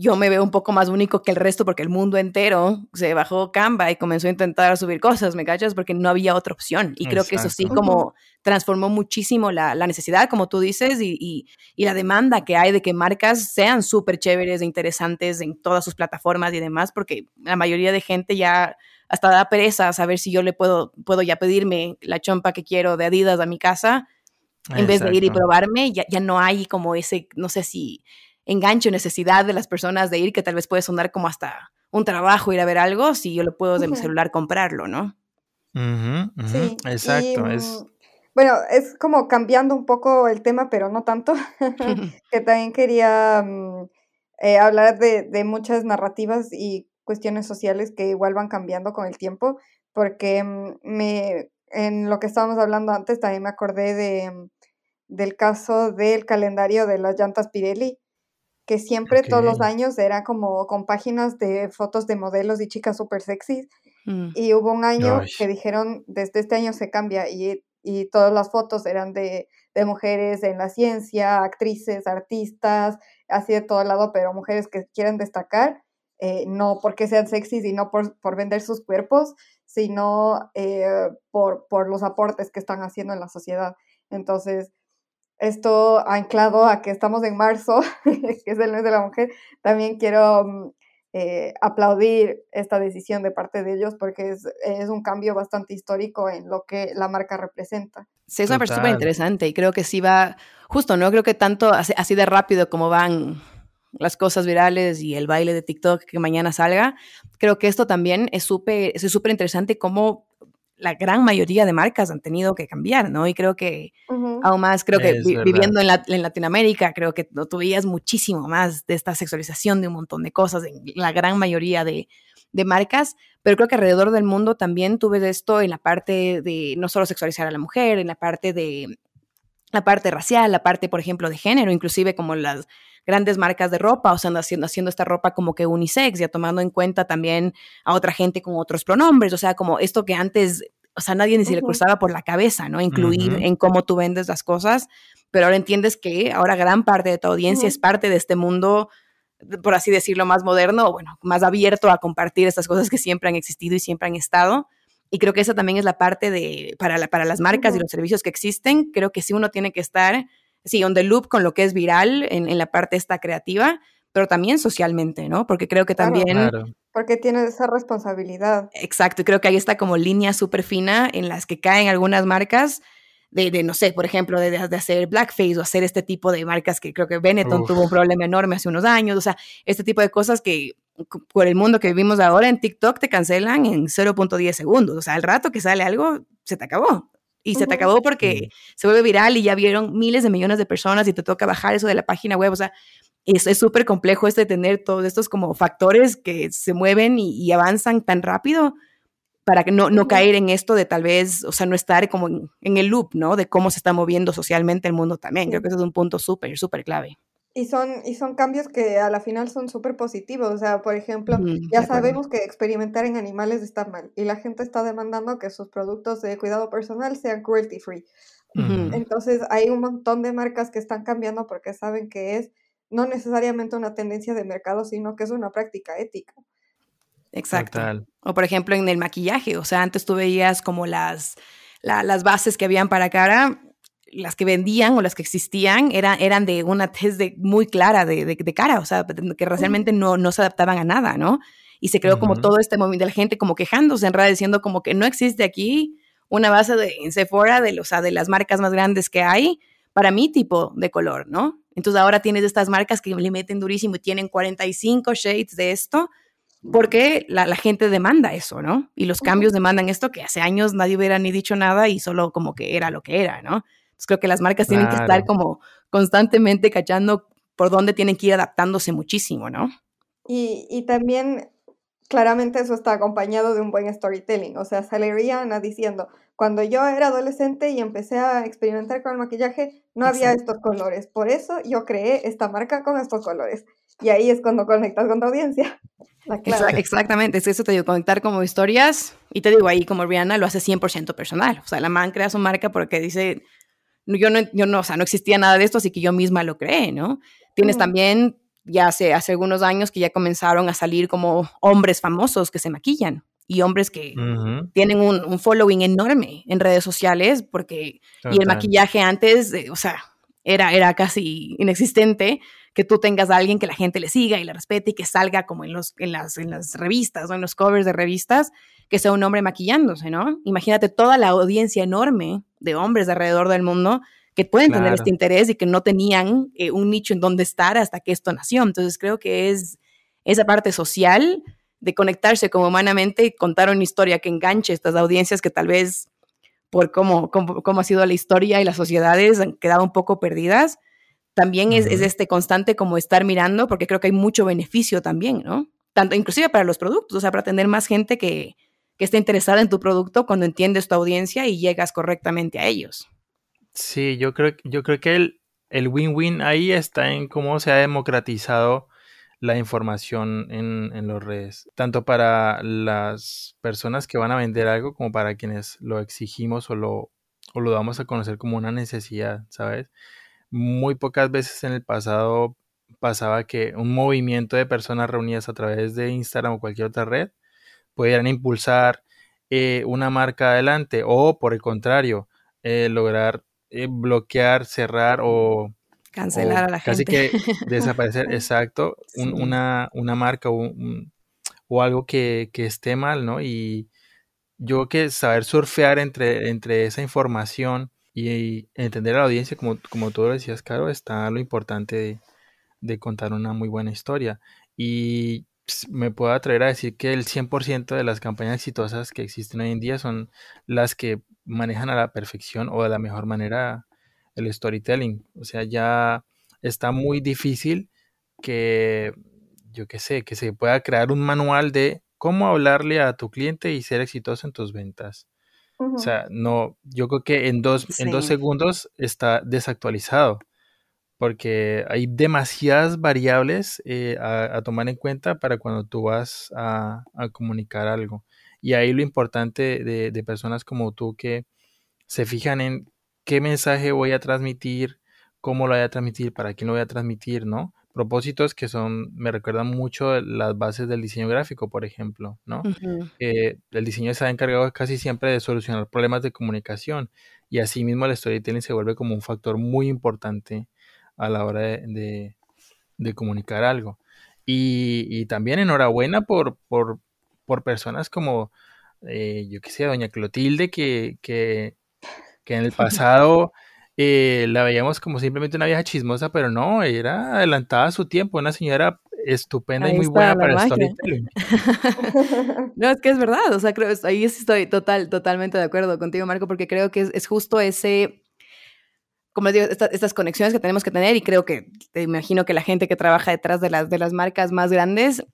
yo me veo un poco más único que el resto porque el mundo entero se bajó Canva y comenzó a intentar subir cosas, ¿me cachas? Porque no había otra opción. Y creo que eso sí como transformó muchísimo la, necesidad, como tú dices, y, la demanda que hay de que marcas sean súper chéveres e interesantes en todas sus plataformas y demás, porque la mayoría de gente ya hasta da pereza a saber si yo le puedo, puedo ya pedirme la chompa que quiero de Adidas a mi casa. En vez de ir y probarme, ya, ya no hay como ese, no sé si enganche o necesidad de las personas de ir, que tal vez puede sonar como hasta un trabajo ir a ver algo, si yo lo puedo de mi celular comprarlo, ¿no? Sí, exacto. es... Mm, bueno, es como cambiando un poco el tema, pero no tanto, (laughs) (laughs) que también quería mm, eh, hablar de, de, muchas narrativas y cuestiones sociales que igual van cambiando con el tiempo, porque mm, me, en lo que estábamos hablando antes también me acordé de, del caso del calendario de las llantas Pirelli, que siempre todos los años era como con páginas de fotos de modelos y chicas súper sexys. Mm. Y hubo un año que dijeron, desde este año se cambia y, y todas las fotos eran de, de, mujeres en la ciencia, actrices, artistas, así de todo lado, pero mujeres que quieren destacar, eh, no porque sean sexys y no por, por vender sus cuerpos, sino eh, por, por los aportes que están haciendo en la sociedad. Entonces, esto anclado a que estamos en marzo, (laughs) que es el mes de la mujer, también quiero mm, eh, aplaudir esta decisión de parte de ellos porque es, es, un cambio bastante histórico en lo que la marca representa. Sí, es una persona súper interesante y creo que sí va, justo, no creo que tanto así, así de rápido como van las cosas virales y el baile de TikTok que mañana salga, creo que esto también es súper es súper interesante cómo la gran mayoría de marcas han tenido que cambiar, ¿no? Y creo que aún más, creo que viviendo en, Latinoamérica, creo que no veías muchísimo más de esta sexualización de un montón de cosas en la gran mayoría de, marcas, pero creo que alrededor del mundo también tuve esto en la parte de no solo sexualizar a la mujer, en la parte de la parte racial, la parte, por ejemplo, de género, inclusive como las grandes marcas de ropa, o sea, haciendo, haciendo esta ropa como que unisex, ya tomando en cuenta también a otra gente con otros pronombres, o sea, como esto que antes, o sea, nadie ni se le cruzaba por la cabeza, ¿no? Incluir en cómo tú vendes las cosas, pero ahora entiendes que ahora gran parte de tu audiencia es parte de este mundo por así decirlo, más moderno, o bueno, más abierto a compartir estas cosas que siempre han existido y siempre han estado. Y creo que esa también es la parte de, para, para las marcas y los servicios que existen, creo que sí uno tiene que estar, sí, on the loop con lo que es viral en, en la parte esta creativa, pero también socialmente, ¿no? Porque creo que también... Claro. Porque tiene esa responsabilidad. Exacto, y creo que ahí está como línea súper fina en las que caen algunas marcas de, de, no sé, por ejemplo, de, de, hacer blackface o hacer este tipo de marcas que creo que Benetton tuvo un problema enorme hace unos años, o sea, este tipo de cosas que por el mundo que vivimos ahora en TikTok te cancelan en 0.10 segundos. O sea, al rato que sale algo, se te acabó. Y se te acabó porque se vuelve viral y ya vieron miles de millones de personas y te toca bajar eso de la página web. O sea, es súper complejo este tener todos estos como factores que se mueven y, avanzan tan rápido para que no, no caer en esto de tal vez, o sea, no estar como en, en, el loop, ¿no? De cómo se está moviendo socialmente el mundo también. Creo que ese es un punto súper, súper clave. Y son, y son cambios que a la final son súper positivos. O sea, por ejemplo, ya sabemos que experimentar en animales está mal y la gente está demandando que sus productos de cuidado personal sean cruelty free. Entonces hay un montón de marcas que están cambiando porque saben que es no necesariamente una tendencia de mercado, sino que es una práctica ética. Exacto. O por ejemplo en el maquillaje, o sea, antes tú veías como las, las bases que habían para cara las que vendían o las que existían eran, eran de una test de, muy clara de, de, cara, o sea, que realmente no, no se adaptaban a nada, ¿no? Y se creó como todo este movimiento de la gente como quejándose en realidad, diciendo como que no existe aquí una base de, en Sephora de, o sea, de las marcas más grandes que hay para mi tipo de color, ¿no? Entonces ahora tienes estas marcas que le meten durísimo y tienen 45 shades de esto, porque la, la, gente demanda eso, ¿no? Y los cambios demandan esto que hace años nadie hubiera ni dicho nada y solo como que era lo que era, ¿no? Creo que las marcas tienen que estar como constantemente cachando por dónde tienen que ir adaptándose muchísimo, ¿no? Y, y también claramente eso está acompañado de un buen storytelling. O sea, sale Rihanna diciendo, cuando yo era adolescente y empecé a experimentar con el maquillaje, no había estos colores. Por eso yo creé esta marca con estos colores. Y ahí es cuando conectas con tu audiencia. (laughs) Exactamente, es eso te digo, conectar como historias. Y te digo, ahí como Rihanna lo hace 100% personal. O sea, la man crea su marca porque dice, yo no, yo no, o sea, no existía nada de esto, así que yo misma lo creé, ¿no? Tienes también ya hace, hace algunos años que ya comenzaron a salir como hombres famosos que se maquillan y hombres que tienen un, following enorme en redes sociales porque y el maquillaje antes, o sea, era, era casi inexistente que tú tengas a alguien que la gente le siga y le respete y que salga como en, los, en, las, en las revistas o en los covers de revistas, que sea un hombre maquillándose, ¿no? Imagínate toda la audiencia enorme de hombres de alrededor del mundo que pueden tener este interés y que no tenían eh, un nicho en donde estar hasta que esto nació. Entonces creo que es esa parte social de conectarse como humanamente y contar una historia que enganche a estas audiencias que tal vez por cómo, cómo, ha sido la historia y las sociedades han quedado un poco perdidas, también es, es, este constante como estar mirando, porque creo que hay mucho beneficio también, ¿no? Tanto inclusive para los productos, o sea, para tener más gente que, que esté interesada en tu producto cuando entiendes tu audiencia y llegas correctamente a ellos. Sí, yo creo, yo creo que el, el win-win ahí está en cómo se ha democratizado la información en, en las redes, tanto para las personas que van a vender algo como para quienes lo exigimos o lo, o lo damos a conocer como una necesidad, ¿sabes? Muy pocas veces en el pasado pasaba que un movimiento de personas reunidas a través de Instagram o cualquier otra red pudieran impulsar eh, una marca adelante o por el contrario, eh, lograr eh, bloquear, cerrar o cancelar a la casi gente. que desaparecer, (laughs) exacto, una, una, marca o, o algo que, que, esté mal, ¿no? Y yo que saber surfear entre, entre esa información y, entender a la audiencia, como, como tú lo decías, Caro, está lo importante de, de contar una muy buena historia. Y me puedo atrever a decir que el 100% de las campañas exitosas que existen hoy en día son las que manejan a la perfección o de la mejor manera el storytelling. O sea, ya está muy difícil que, yo qué sé, que se pueda crear un manual de cómo hablarle a tu cliente y ser exitoso en tus ventas. O sea, no, yo creo que en dos, en dos segundos está desactualizado porque hay demasiadas variables eh, a, tomar en cuenta para cuando tú vas a, comunicar algo. Y ahí lo importante de, personas como tú que se fijan en qué mensaje voy a transmitir, cómo lo voy a transmitir, para quién lo voy a transmitir, ¿no? Propósitos que son, me recuerdan mucho las bases del diseño gráfico, por ejemplo, ¿no? el diseño está encargado casi siempre de solucionar problemas de comunicación y asimismo el storytelling se vuelve como un factor muy importante a la hora de, comunicar algo. Y, también enhorabuena por, por, por personas como, eh, yo qué sé, doña Clotilde, que, que, en el pasado (laughs) eh, la veíamos como simplemente una vieja chismosa, pero no, era adelantada a su tiempo, una señora estupenda y muy buena para el storytelling. (laughs) no, es que es verdad, o sea, creo, ahí estoy total, totalmente de acuerdo contigo, Marco, porque creo que es, es justo ese como les digo, estas conexiones que tenemos que tener y creo que te imagino que la gente que trabaja detrás de las, de las marcas más grandes,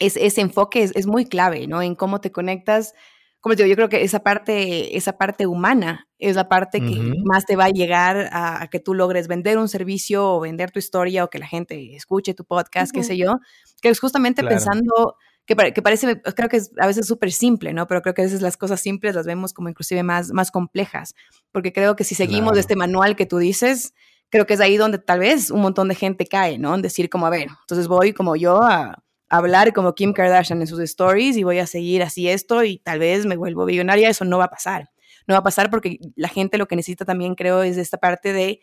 es, ese enfoque es, muy clave, ¿no? En cómo te conectas. Como les digo, yo creo que esa parte, esa parte humana es la parte que más te va a llegar a, que tú logres vender un servicio o vender tu historia o que la gente escuche tu podcast, qué sé yo, que es justamente pensando que, parece, creo que es a veces súper simple, ¿no? Pero creo que a veces las cosas simples las vemos como inclusive más, más complejas, porque creo que si seguimos este manual que tú dices, creo que es ahí donde tal vez un montón de gente cae, ¿no? En decir como, a ver, entonces voy como yo a, hablar como Kim Kardashian en sus stories y voy a seguir así esto y tal vez me vuelvo billonaria, eso no va a pasar. No va a pasar porque la gente lo que necesita también, creo, es esta parte de,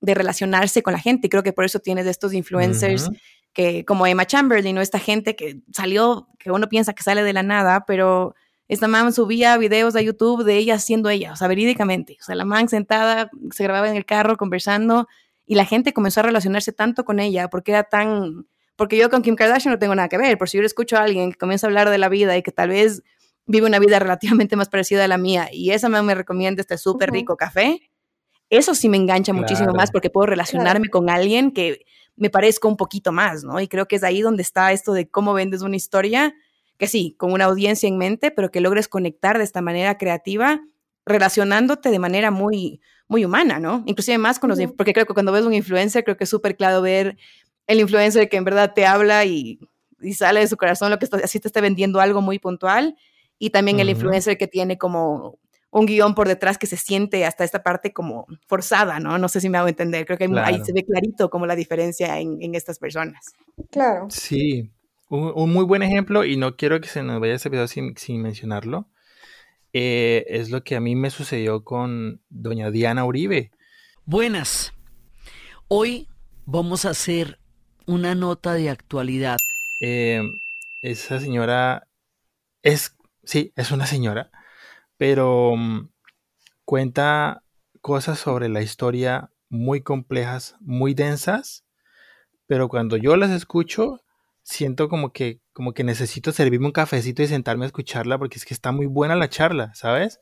de relacionarse con la gente. Creo que por eso tienes estos influencers que como Emma Chamberlain o esta gente que salió, que uno piensa que sale de la nada, pero esta man subía videos a YouTube de ella siendo ella, o sea, verídicamente. O sea, la man sentada, se grababa en el carro conversando y la gente comenzó a relacionarse tanto con ella porque era tan... Porque yo con Kim Kardashian no tengo nada que ver, por si yo le escucho a alguien que comienza a hablar de la vida y que tal vez vive una vida relativamente más parecida a la mía y esa man me recomienda este súper rico café, eso sí me engancha muchísimo más porque puedo relacionarme con alguien que me parezco un poquito más, ¿no? Y creo que es ahí donde está esto de cómo vendes una historia que sí, con una audiencia en mente, pero que logres conectar de esta manera creativa, relacionándote de manera muy, muy humana, ¿no? Inclusive más con los, porque creo que cuando ves un influencer, creo que es súper claro ver el influencer que en verdad te habla y, y sale de su corazón lo que está, así te está vendiendo algo muy puntual, y también el influencer que tiene como un guion por detrás que se siente hasta esta parte como forzada, ¿no? No sé si me hago entender. Creo que ahí se ve clarito como la diferencia en, en estas personas. Claro. Sí, un, muy buen ejemplo, y no quiero que se nos vaya ese video sin, sin mencionarlo, eh, es lo que a mí me sucedió con doña Diana Uribe. Buenas. Hoy vamos a hacer una nota de actualidad. Eh, esa señora es, sí, es una señora pero mm, cuenta cosas sobre la historia muy complejas, muy densas, pero cuando yo las escucho, siento como que, como que necesito servirme un cafecito y sentarme a escucharla porque es que está muy buena la charla, ¿sabes?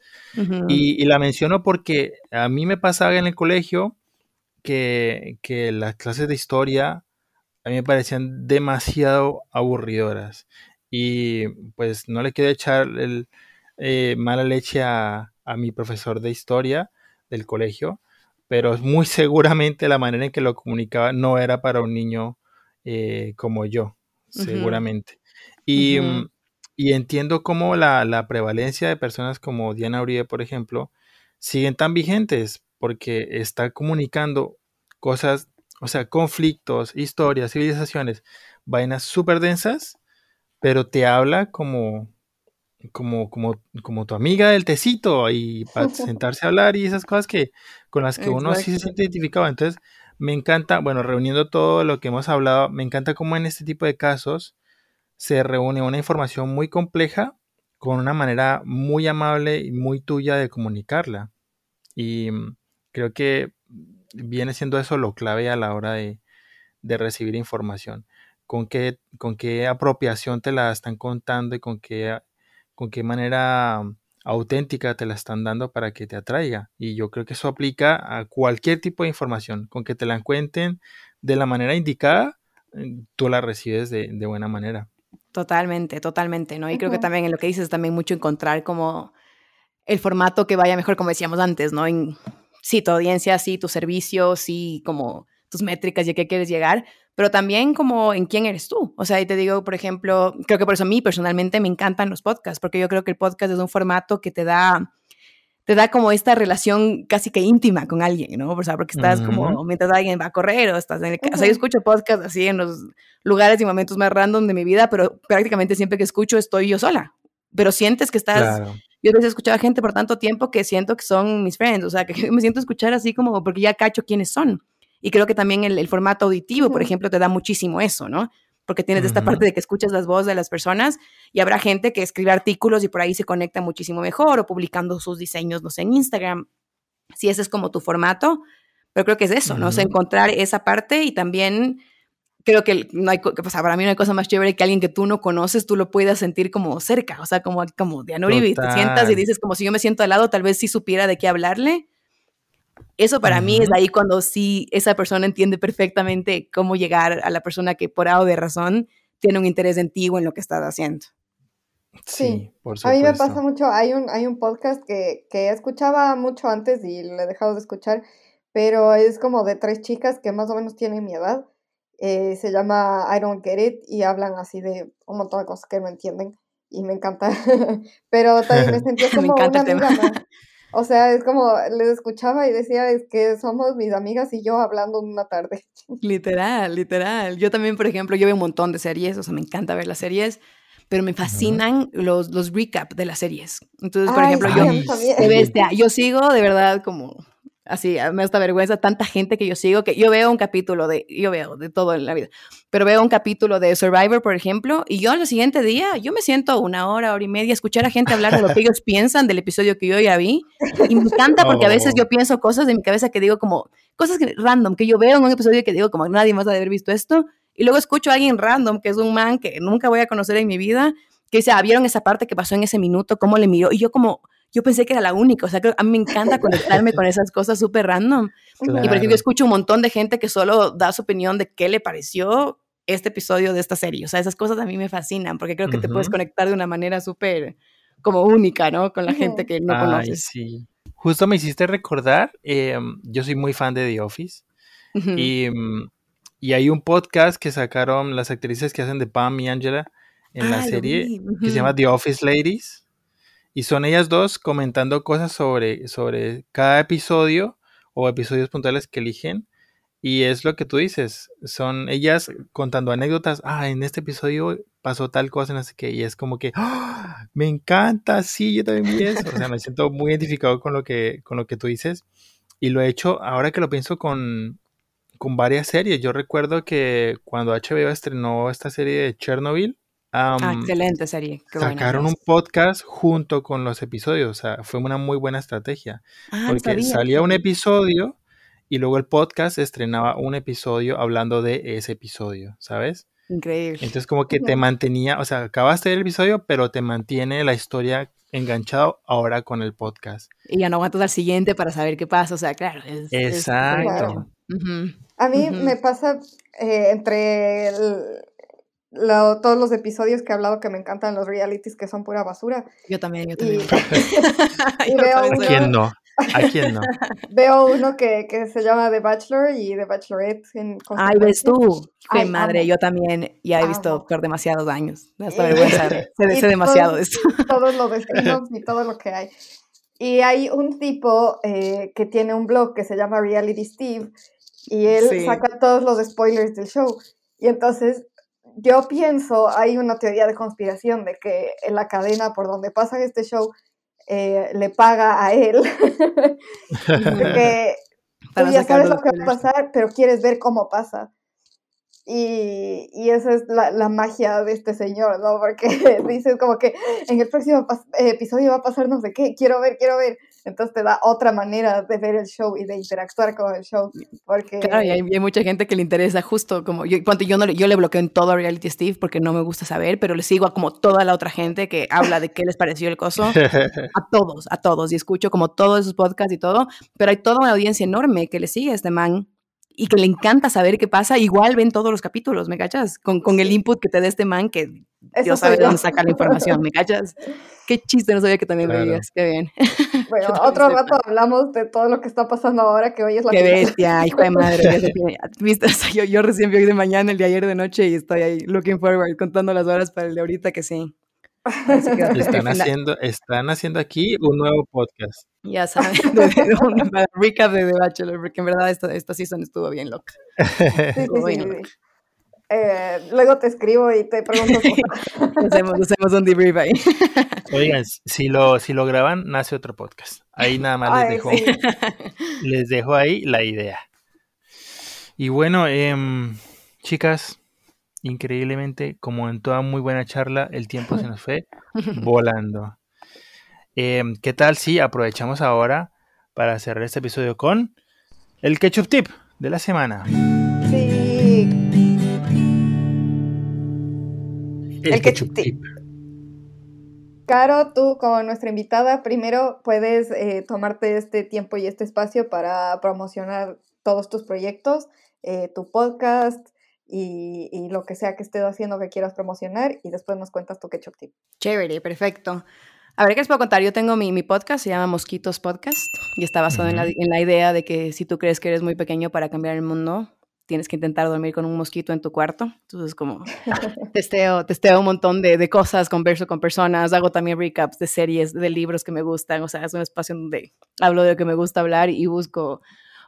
y, la menciono porque a mí me pasaba en el colegio que, que las clases de historia a mí me parecían demasiado aburridoras y pues no le quiero echar el, eh, mala leche a, mi profesor de historia del colegio, pero muy (laughs) seguramente la manera en que lo comunicaba no era para un niño eh, como yo, seguramente. Y, y, entiendo cómo la, la, prevalencia de personas como Diana Uribe, por ejemplo, siguen tan vigentes porque está comunicando cosas, o sea, conflictos, historias, civilizaciones, vainas súper densas, pero te habla como, como, como, como tu amiga del tecito y para (laughs) sentarse a hablar y esas cosas que con las que uno sí se siente identificado. Entonces, me encanta, bueno, reuniendo todo lo que hemos hablado, me encanta cómo en este tipo de casos se reúne una información muy compleja con una manera muy amable y muy tuya de comunicarla. Y mm, creo que viene siendo eso lo clave a la hora de, de recibir información. Con qué, con qué apropiación te la están contando y con qué con qué manera auténtica te la están dando para que te atraiga. Y yo creo que eso aplica a cualquier tipo de información. Con que te la cuenten de la manera indicada, eh, tú la recibes de, buena manera. Totalmente, totalmente, ¿no? Y creo que también en lo que dices también mucho encontrar como el formato que vaya mejor, como decíamos antes, ¿no? En, sí, tu audiencia, sí, tu servicio, sí, como tus métricas y a qué quieres llegar, pero también como en quién eres tú. O sea, ahí te digo, por ejemplo, creo que por eso a mí personalmente me encantan los podcasts, porque yo creo que el podcast es un formato que te da te da como esta relación casi que íntima con alguien, ¿no? O sea, porque estás como mientras alguien va a correr o estás en el... O sea, yo escucho podcasts así en los lugares y momentos más random de mi vida, pero prácticamente siempre que escucho estoy yo sola. Pero sientes que estás... Yo a veces he escuchado a gente por tanto tiempo que siento que son mis friends, o sea, que (laughs) me siento escuchar así como porque ya cacho quiénes son. Y creo que también el, formato auditivo, por ejemplo, te da muchísimo eso, ¿no? Porque tienes esta parte de que escuchas las voces de las personas y habrá gente que escribe artículos y por ahí se conecta muchísimo mejor o publicando sus diseños, no sé, en Instagram. Si ese es como tu formato, pero creo que es eso, ¿no? O sea, encontrar esa parte y también creo que no hay, pues para mí no hay cosa más chévere que alguien que tú no conoces, tú lo puedas sentir como cerca, o sea, como, como de Anuribi, te sientas y dices como si yo me siento al lado, tal vez sí supiera de qué hablarle eso para mí es ahí cuando sí esa persona entiende perfectamente cómo llegar a la persona que por algo de razón tiene un interés en ti o en lo que estás haciendo. Sí, por supuesto. A mí me pasa mucho, hay un, hay un podcast que, que escuchaba mucho antes y lo he dejado de escuchar, pero es como de tres chicas que más o menos tienen mi edad. Eh, se llama I Don't Get It y hablan así de un montón de cosas que no entienden y me encanta. (laughs) pero también me (laughs) sentí como me una amiga o sea, es como, les escuchaba y decía, es que somos mis amigas y yo hablando una tarde. (laughs) Literal, literal. Yo también, por ejemplo, yo veo un montón de series, o sea, me encanta ver las series, pero me fascinan los, los recap de las series. Entonces, por ejemplo, yo, yo sigo de verdad como así, me da esta vergüenza, tanta gente que yo sigo, que yo veo un capítulo de, yo veo de todo en la vida, pero veo un capítulo de Survivor, por ejemplo, y yo al siguiente día, yo me siento una hora, hora y media, escuchar a gente hablar de lo que (laughs) ellos piensan del episodio que yo ya vi, y me encanta porque a veces yo oh. pienso cosas de mi cabeza que digo como, cosas que, random, que yo veo en un episodio que digo como, nadie más ha de haber visto esto, y luego escucho a alguien random, que es un man que nunca voy a conocer en mi vida, que dice, ah, ¿vieron esa parte que pasó en ese minuto? ¿Cómo le miró? Y yo como, yo pensé que era la única, o sea, que a mí me encanta conectarme con esas cosas súper random. Y por ejemplo, yo escucho un montón de gente que solo da su opinión de qué le pareció este episodio de esta serie. O sea, esas cosas a mí me fascinan porque creo que te puedes conectar de una manera súper como única, ¿no? Con la gente que no conoces. Sí. Justo me hiciste recordar, em, yo soy muy fan de The Office y, mm, y, hay un podcast que sacaron las actrices que hacen de Pam y Angela en la ah, serie que se llama The Office Ladies y son ellas dos comentando cosas sobre, sobre cada episodio o episodios puntuales que eligen y es lo que tú dices, son ellas contando anécdotas, ah, en este episodio pasó tal cosa, no sé qué, y es como que, ¡Ah! me encanta, sí, yo también vi eso, o sea, me siento muy identificado con lo que, con lo que tú dices, y lo he hecho, ahora que lo pienso con, con varias series, yo recuerdo que cuando HBO estrenó esta serie de Chernobyl, ah, excelente serie. sacaron un podcast junto con los episodios, o sea, fue una muy buena estrategia, ah, porque salía un episodio y luego el podcast estrenaba un episodio hablando de ese episodio, ¿sabes? Increíble. Entonces como que te (laughs) mantenía, o sea, acabaste el episodio, pero te mantiene la historia enganchado ahora con el podcast. Y ya no aguantas al siguiente para saber qué pasa, o sea, claro. Exacto. A mí me pasa eh, entre todos los episodios que he hablado que me encantan los realities que son pura basura. Yo también, yo también. (laughs) (laughs) Y, veo ¿Quién no? ¿A quién no? (laughs) Veo uno que, que, se llama The Bachelor y The Bachelorette. En Ay, ves tú. Qué madre, yo también ya he visto por demasiados años. Me hasta vergüenza. sé, demasiado de eso. Todos los destinos y todo lo que hay. Y hay un tipo eh, que tiene un blog que se llama Reality Steve y él saca todos los spoilers del show. Y entonces yo pienso, hay una teoría de conspiración de que en la cadena por donde pasa este show eh, le paga a él. (laughs) Porque (laughs) tú ya sabes lo que va a pasar, pero quieres ver cómo pasa. Y, y esa es la, la, magia de este señor, ¿no? Porque (laughs) dices como que en el próximo episodio va a pasar no sé qué, quiero ver, quiero ver. Entonces te da otra manera de ver el show y de interactuar con el show. Porque... Claro, y hay, mucha gente que le interesa justo como yo, yo, no, yo le bloqueo en todo a Reality Steve porque no me gusta saber, pero le sigo a como toda la otra gente que habla de qué les pareció el coso. (laughs) A todos, a todos. Y escucho como todos esos podcasts y todo, pero hay toda una audiencia enorme que le sigue a este man y que le encanta saber qué pasa, igual ven todos los capítulos, ¿me cachas? Con, con el input que te dé este man que Dios sabe de dónde saca la información, ¿me cachas? Qué chiste, no sabía que también veías, qué bien. (laughs) Bueno, otro rato hablamos de todo lo que está pasando ahora, que hoy es la Qué bestia, hijo de madre. ¿Viste? (laughs) yo, yo recién vi de mañana, el de ayer de noche, y estoy ahí looking forward, contando las horas para el de ahorita, que sí. (laughs) están, haciendo, están haciendo aquí un nuevo podcast. Ya (laughs) saben, de, (laughs) de, un recap de The Bachelor, porque en verdad esta, esta season estuvo bien loca. Estuvo bien loca. Eh, luego te escribo y te pregunto. hacemos, hacemos, un debrief ahí. Oigan, si lo, si lo graban, nace otro podcast. Ahí nada más les dejo, les dejo ahí la idea. Y bueno, eh, chicas, increíblemente, como en toda muy buena charla, el tiempo se (laughs) nos fue (laughs) volando. Em, ¿Qué tal si aprovechamos ahora para cerrar este episodio con el ketchup tip de la semana? Sí. El, ketchup, tip. Caro, tú como nuestra invitada, primero puedes eh, tomarte este tiempo y este espacio para promocionar todos tus proyectos, eh, tu podcast, y, lo que sea que estés haciendo que quieras promocionar y después nos cuentas tu ketchup tip. Chévere, perfecto. A ver, ¿qué les puedo contar? Yo tengo mi, mi podcast, se llama Mosquitos Podcast y está basado en, la, en, la, idea de que si tú crees que eres muy pequeño para cambiar el mundo, tienes que intentar dormir con un mosquito en tu cuarto. Entonces, como (laughs) testeo, testeo un montón de, de, cosas, converso con personas, hago también recaps de series, de libros que me gustan. O sea, es un espacio donde hablo de lo que me gusta hablar y busco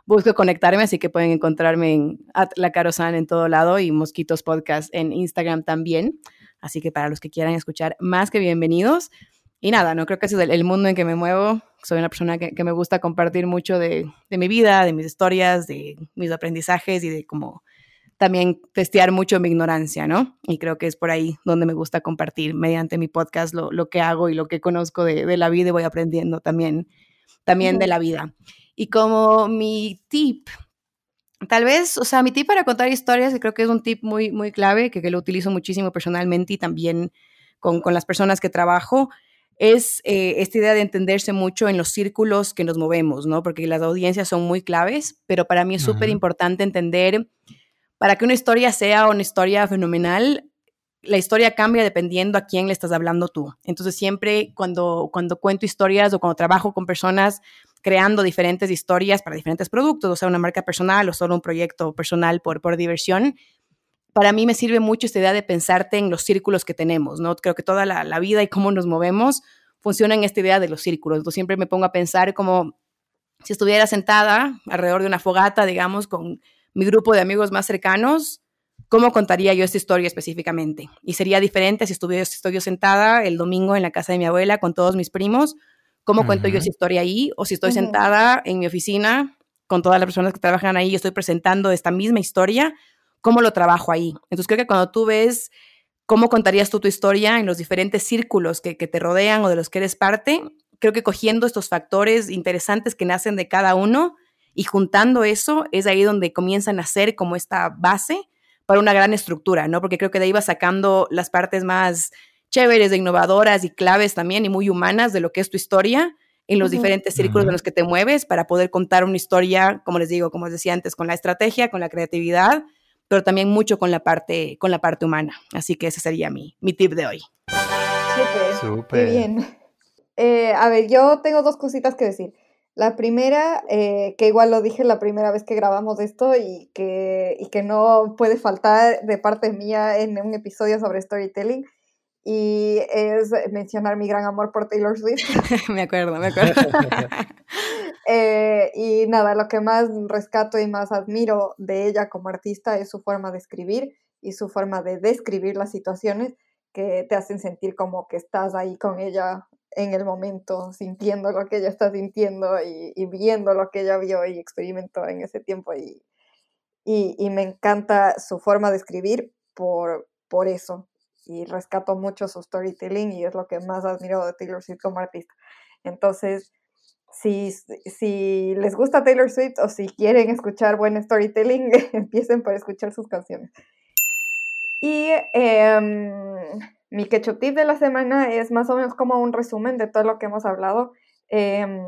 busco conectarme, así que pueden encontrarme en La Carosan en todo lado y Mosquitos Podcast en Instagram también. Así que para los que quieran escuchar, más que bienvenidos. Y nada, no creo que ese es el, mundo en que me muevo. Soy una persona que, me gusta compartir mucho de, de, mi vida, de mis historias, de mis aprendizajes y de cómo también testear mucho mi ignorancia, ¿no? Y creo que es por ahí donde me gusta compartir mediante mi podcast lo, lo que hago y lo que conozco de, de, la vida y voy aprendiendo también, también de la vida. Y como mi tip, tal vez, o sea, mi tip para contar historias, que creo que es un tip muy, muy clave, que, que lo utilizo muchísimo personalmente y también con, con las personas que trabajo, es eh, esta idea de entenderse mucho en los círculos que nos movemos, ¿no? Porque las audiencias son muy claves, pero para mí es súper importante entender para que una historia sea una historia fenomenal, la historia cambia dependiendo a quién le estás hablando tú. Entonces siempre cuando, cuando cuento historias o cuando trabajo con personas creando diferentes historias para diferentes productos, o sea, una marca personal o solo un proyecto personal por, por diversión, para mí me sirve mucho esta idea de pensarte en los círculos que tenemos, ¿no? Creo que toda la, vida y cómo nos movemos funciona en esta idea de los círculos. Entonces siempre me pongo a pensar como si estuviera sentada alrededor de una fogata, digamos, con mi grupo de amigos más cercanos, ¿cómo contaría yo esta historia específicamente? Y sería diferente si estuviera, estoy yo sentada el domingo en la casa de mi abuela con todos mis primos, ¿cómo cuento yo esa historia ahí? O si estoy sentada en mi oficina con todas las personas que trabajan ahí y estoy presentando esta misma historia, ¿cómo lo trabajo ahí? Entonces creo que cuando tú ves cómo contarías tú tu historia en los diferentes círculos que, que te rodean o de los que eres parte, creo que cogiendo estos factores interesantes que nacen de cada uno y juntando eso, es ahí donde comienzan a ser como esta base para una gran estructura, ¿no? Porque creo que de ahí va sacando las partes más chéveres, innovadoras y claves también y muy humanas de lo que es tu historia en los diferentes círculos en los que te mueves para poder contar una historia, como les digo, como les decía antes, con la estrategia, con la creatividad, pero también mucho con la parte, con la parte humana. Así que ese sería mi, mi tip de hoy. Súper. Qué bien. Eh, a ver, yo tengo dos cositas que decir. La primera, eh, que igual lo dije la primera vez que grabamos esto y que, y que no puede faltar de parte mía en un episodio sobre storytelling, y es mencionar mi gran amor por Taylor Swift. (laughs) me acuerdo, me acuerdo. (laughs) Eh, y nada, lo que más rescato y más admiro de ella como artista es su forma de escribir y su forma de describir las situaciones que te hacen sentir como que estás ahí con ella en el momento, sintiendo lo que ella está sintiendo y, viendo lo que ella vio y experimentó en ese tiempo. Y, y, me encanta su forma de escribir por, por eso. Y rescato mucho su storytelling y es lo que más admiro de Taylor Swift como artista. Entonces, si, si les gusta Taylor Swift o si quieren escuchar buen storytelling, (laughs) empiecen por escuchar sus canciones. Y eh, mi quecho tip de la semana es más o menos como un resumen de todo lo que hemos hablado, em,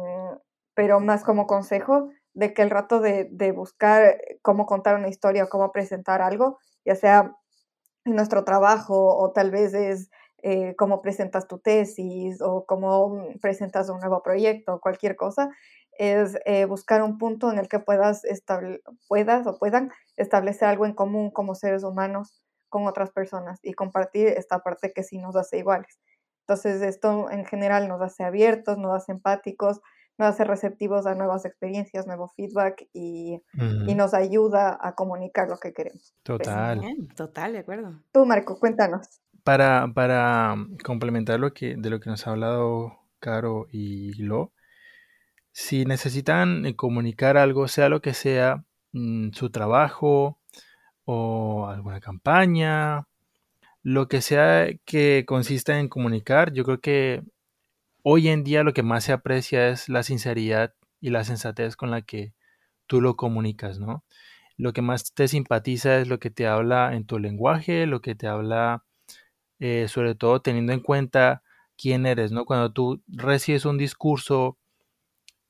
pero más como consejo de que el rato de, buscar cómo contar una historia o cómo presentar algo, ya sea nuestro trabajo o tal vez es eh, cómo presentas tu tesis o cómo presentas un nuevo proyecto o cualquier cosa, es eh, buscar un punto en el que puedas, puedas o puedan establecer algo en común como seres humanos con otras personas y compartir esta parte que sí nos hace iguales. Entonces, esto en general nos hace abiertos, nos hace empáticos, nos hace receptivos a nuevas experiencias, nuevo feedback y, y nos ayuda a comunicar lo que queremos. Total. total, de acuerdo. Tú, Marco, cuéntanos. Para, para complementar lo que, de lo que nos ha hablado Caro y Lo, si necesitan eh, comunicar algo, sea lo que sea, mm, su trabajo, o alguna campaña, lo que sea que consista en comunicar, yo creo que hoy en día lo que más se aprecia es la sinceridad y la sensatez con la que tú lo comunicas, ¿no? Lo que más te simpatiza es lo que te habla en tu lenguaje, lo que te habla eh, sobre todo teniendo en cuenta quién eres, ¿no? Cuando tú recibes un discurso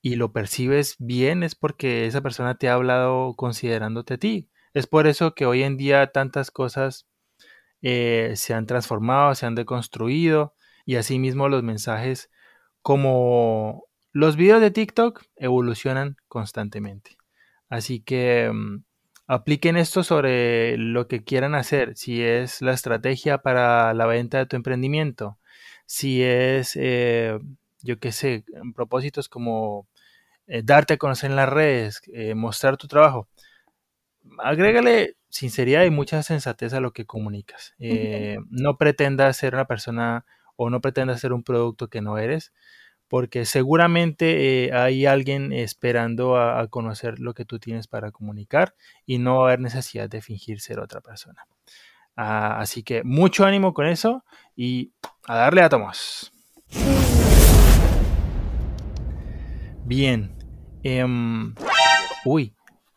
y lo percibes bien es porque esa persona te ha hablado considerándote a ti. Es por eso que hoy en día tantas cosas eh, se han transformado, se han deconstruido y asimismo los mensajes como los videos de TikTok evolucionan constantemente. Así que mm, apliquen esto sobre lo que quieran hacer, si es la estrategia para la venta de tu emprendimiento, si es, eh, yo qué sé, propósitos como eh, darte a conocer en las redes, mostrar tu trabajo agrégale sinceridad y mucha sensatez a lo que comunicas. Eh, no pretendas ser una persona o no pretendas ser un producto que no eres, porque seguramente eh, hay alguien esperando a, conocer lo que tú tienes para comunicar y no va a haber necesidad de fingir ser otra persona. Ah, así que mucho ánimo con eso y a darle a Tomás. Bien. Em, uy,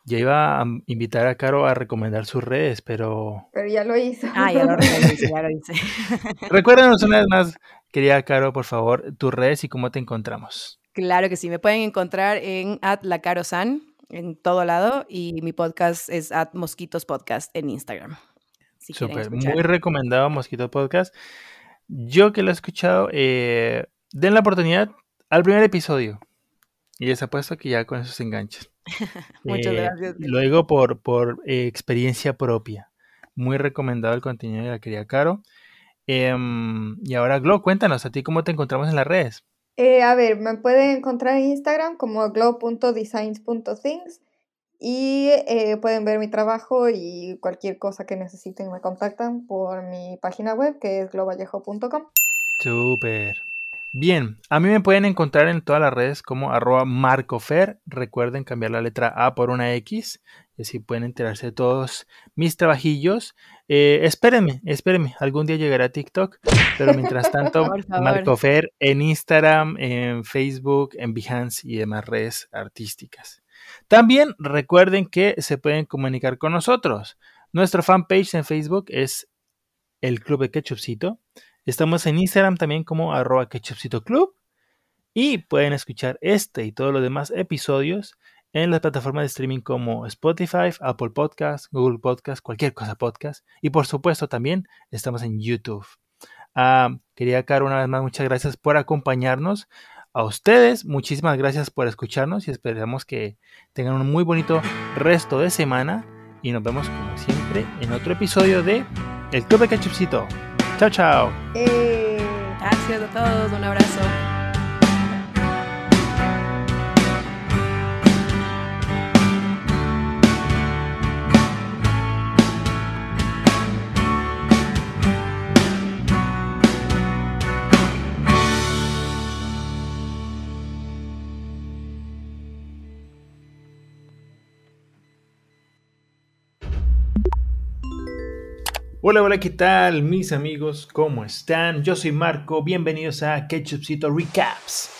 ya iba a invitar a Caro a recomendar sus redes, pero... Pero ya lo hizo. Ah, ya lo, (laughs) hice, ya lo hice. (laughs) Recuérdanos una vez más, querida Caro, por favor, tus redes y cómo te encontramos. Claro que sí, me pueden encontrar en at la San en todo lado y mi podcast es at Mosquitos Podcast en Instagram. Súper, muy recomendado Mosquitos Podcast. Yo que lo he escuchado, eh, den la oportunidad al primer episodio. Y les apuesto que ya con eso se enganchan. (laughs) Muchas eh, gracias. Lo digo por, por eh, experiencia propia. Muy recomendado el contenido de la querida Caro. Em, y ahora, Glo, cuéntanos, ¿a ti cómo te encontramos en las redes? Eh, a ver, me pueden encontrar en Instagram como glow.designs.things y pueden ver mi trabajo y cualquier cosa que necesiten me contactan por mi página web que es globallejo.com. Súper. Bien, a mí me pueden encontrar en todas las redes como arroba marcofer. Recuerden cambiar la letra A por una X. Y así pueden enterarse de todos mis trabajillos. Eh, espérenme, espérenme. Algún día llegará a TikTok. Pero mientras tanto, (laughs) Marcofer en Instagram, en Facebook, en Behance y demás redes artísticas. También recuerden que se pueden comunicar con nosotros. Nuestra fanpage en Facebook es el Club de Ketchupcito. Estamos en Instagram también como arroba club y pueden escuchar este y todos los demás episodios en las plataformas de streaming como Spotify, Apple Podcast, Google Podcast, cualquier cosa podcast. Y por supuesto también estamos en YouTube. Ah, quería, Caro, una vez más, muchas gracias por acompañarnos. A ustedes, muchísimas gracias por escucharnos y esperamos que tengan un muy bonito resto de semana. Y nos vemos como siempre en otro episodio de El Club de Ketchupcito. Chao, chao. Eh, gracias a todos, un abrazo. Hola, hola, ¿qué tal mis amigos? ¿Cómo están? Yo soy Marco, bienvenidos a Ketchupcito Recaps.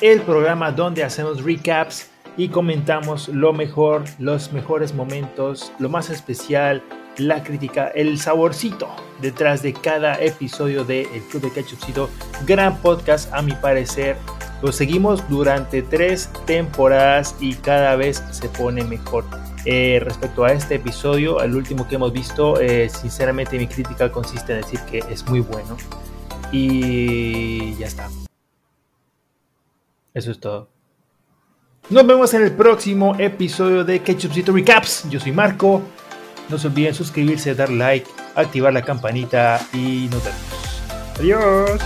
El programa donde hacemos recaps y comentamos lo mejor, los mejores momentos, lo más especial, la crítica, el saborcito detrás de cada episodio de El Club de Ketchupcito. Gran podcast a mi parecer lo seguimos durante tres temporadas y cada vez se pone mejor. Eh, respecto a este episodio, al último que hemos visto, eh, sinceramente mi crítica consiste en decir que es muy bueno. Y ya está. Eso es todo. Nos vemos en el próximo episodio de Ketchupcito Recaps. Yo soy Marco. No se olviden suscribirse, dar like, activar la campanita y nos vemos. Adiós.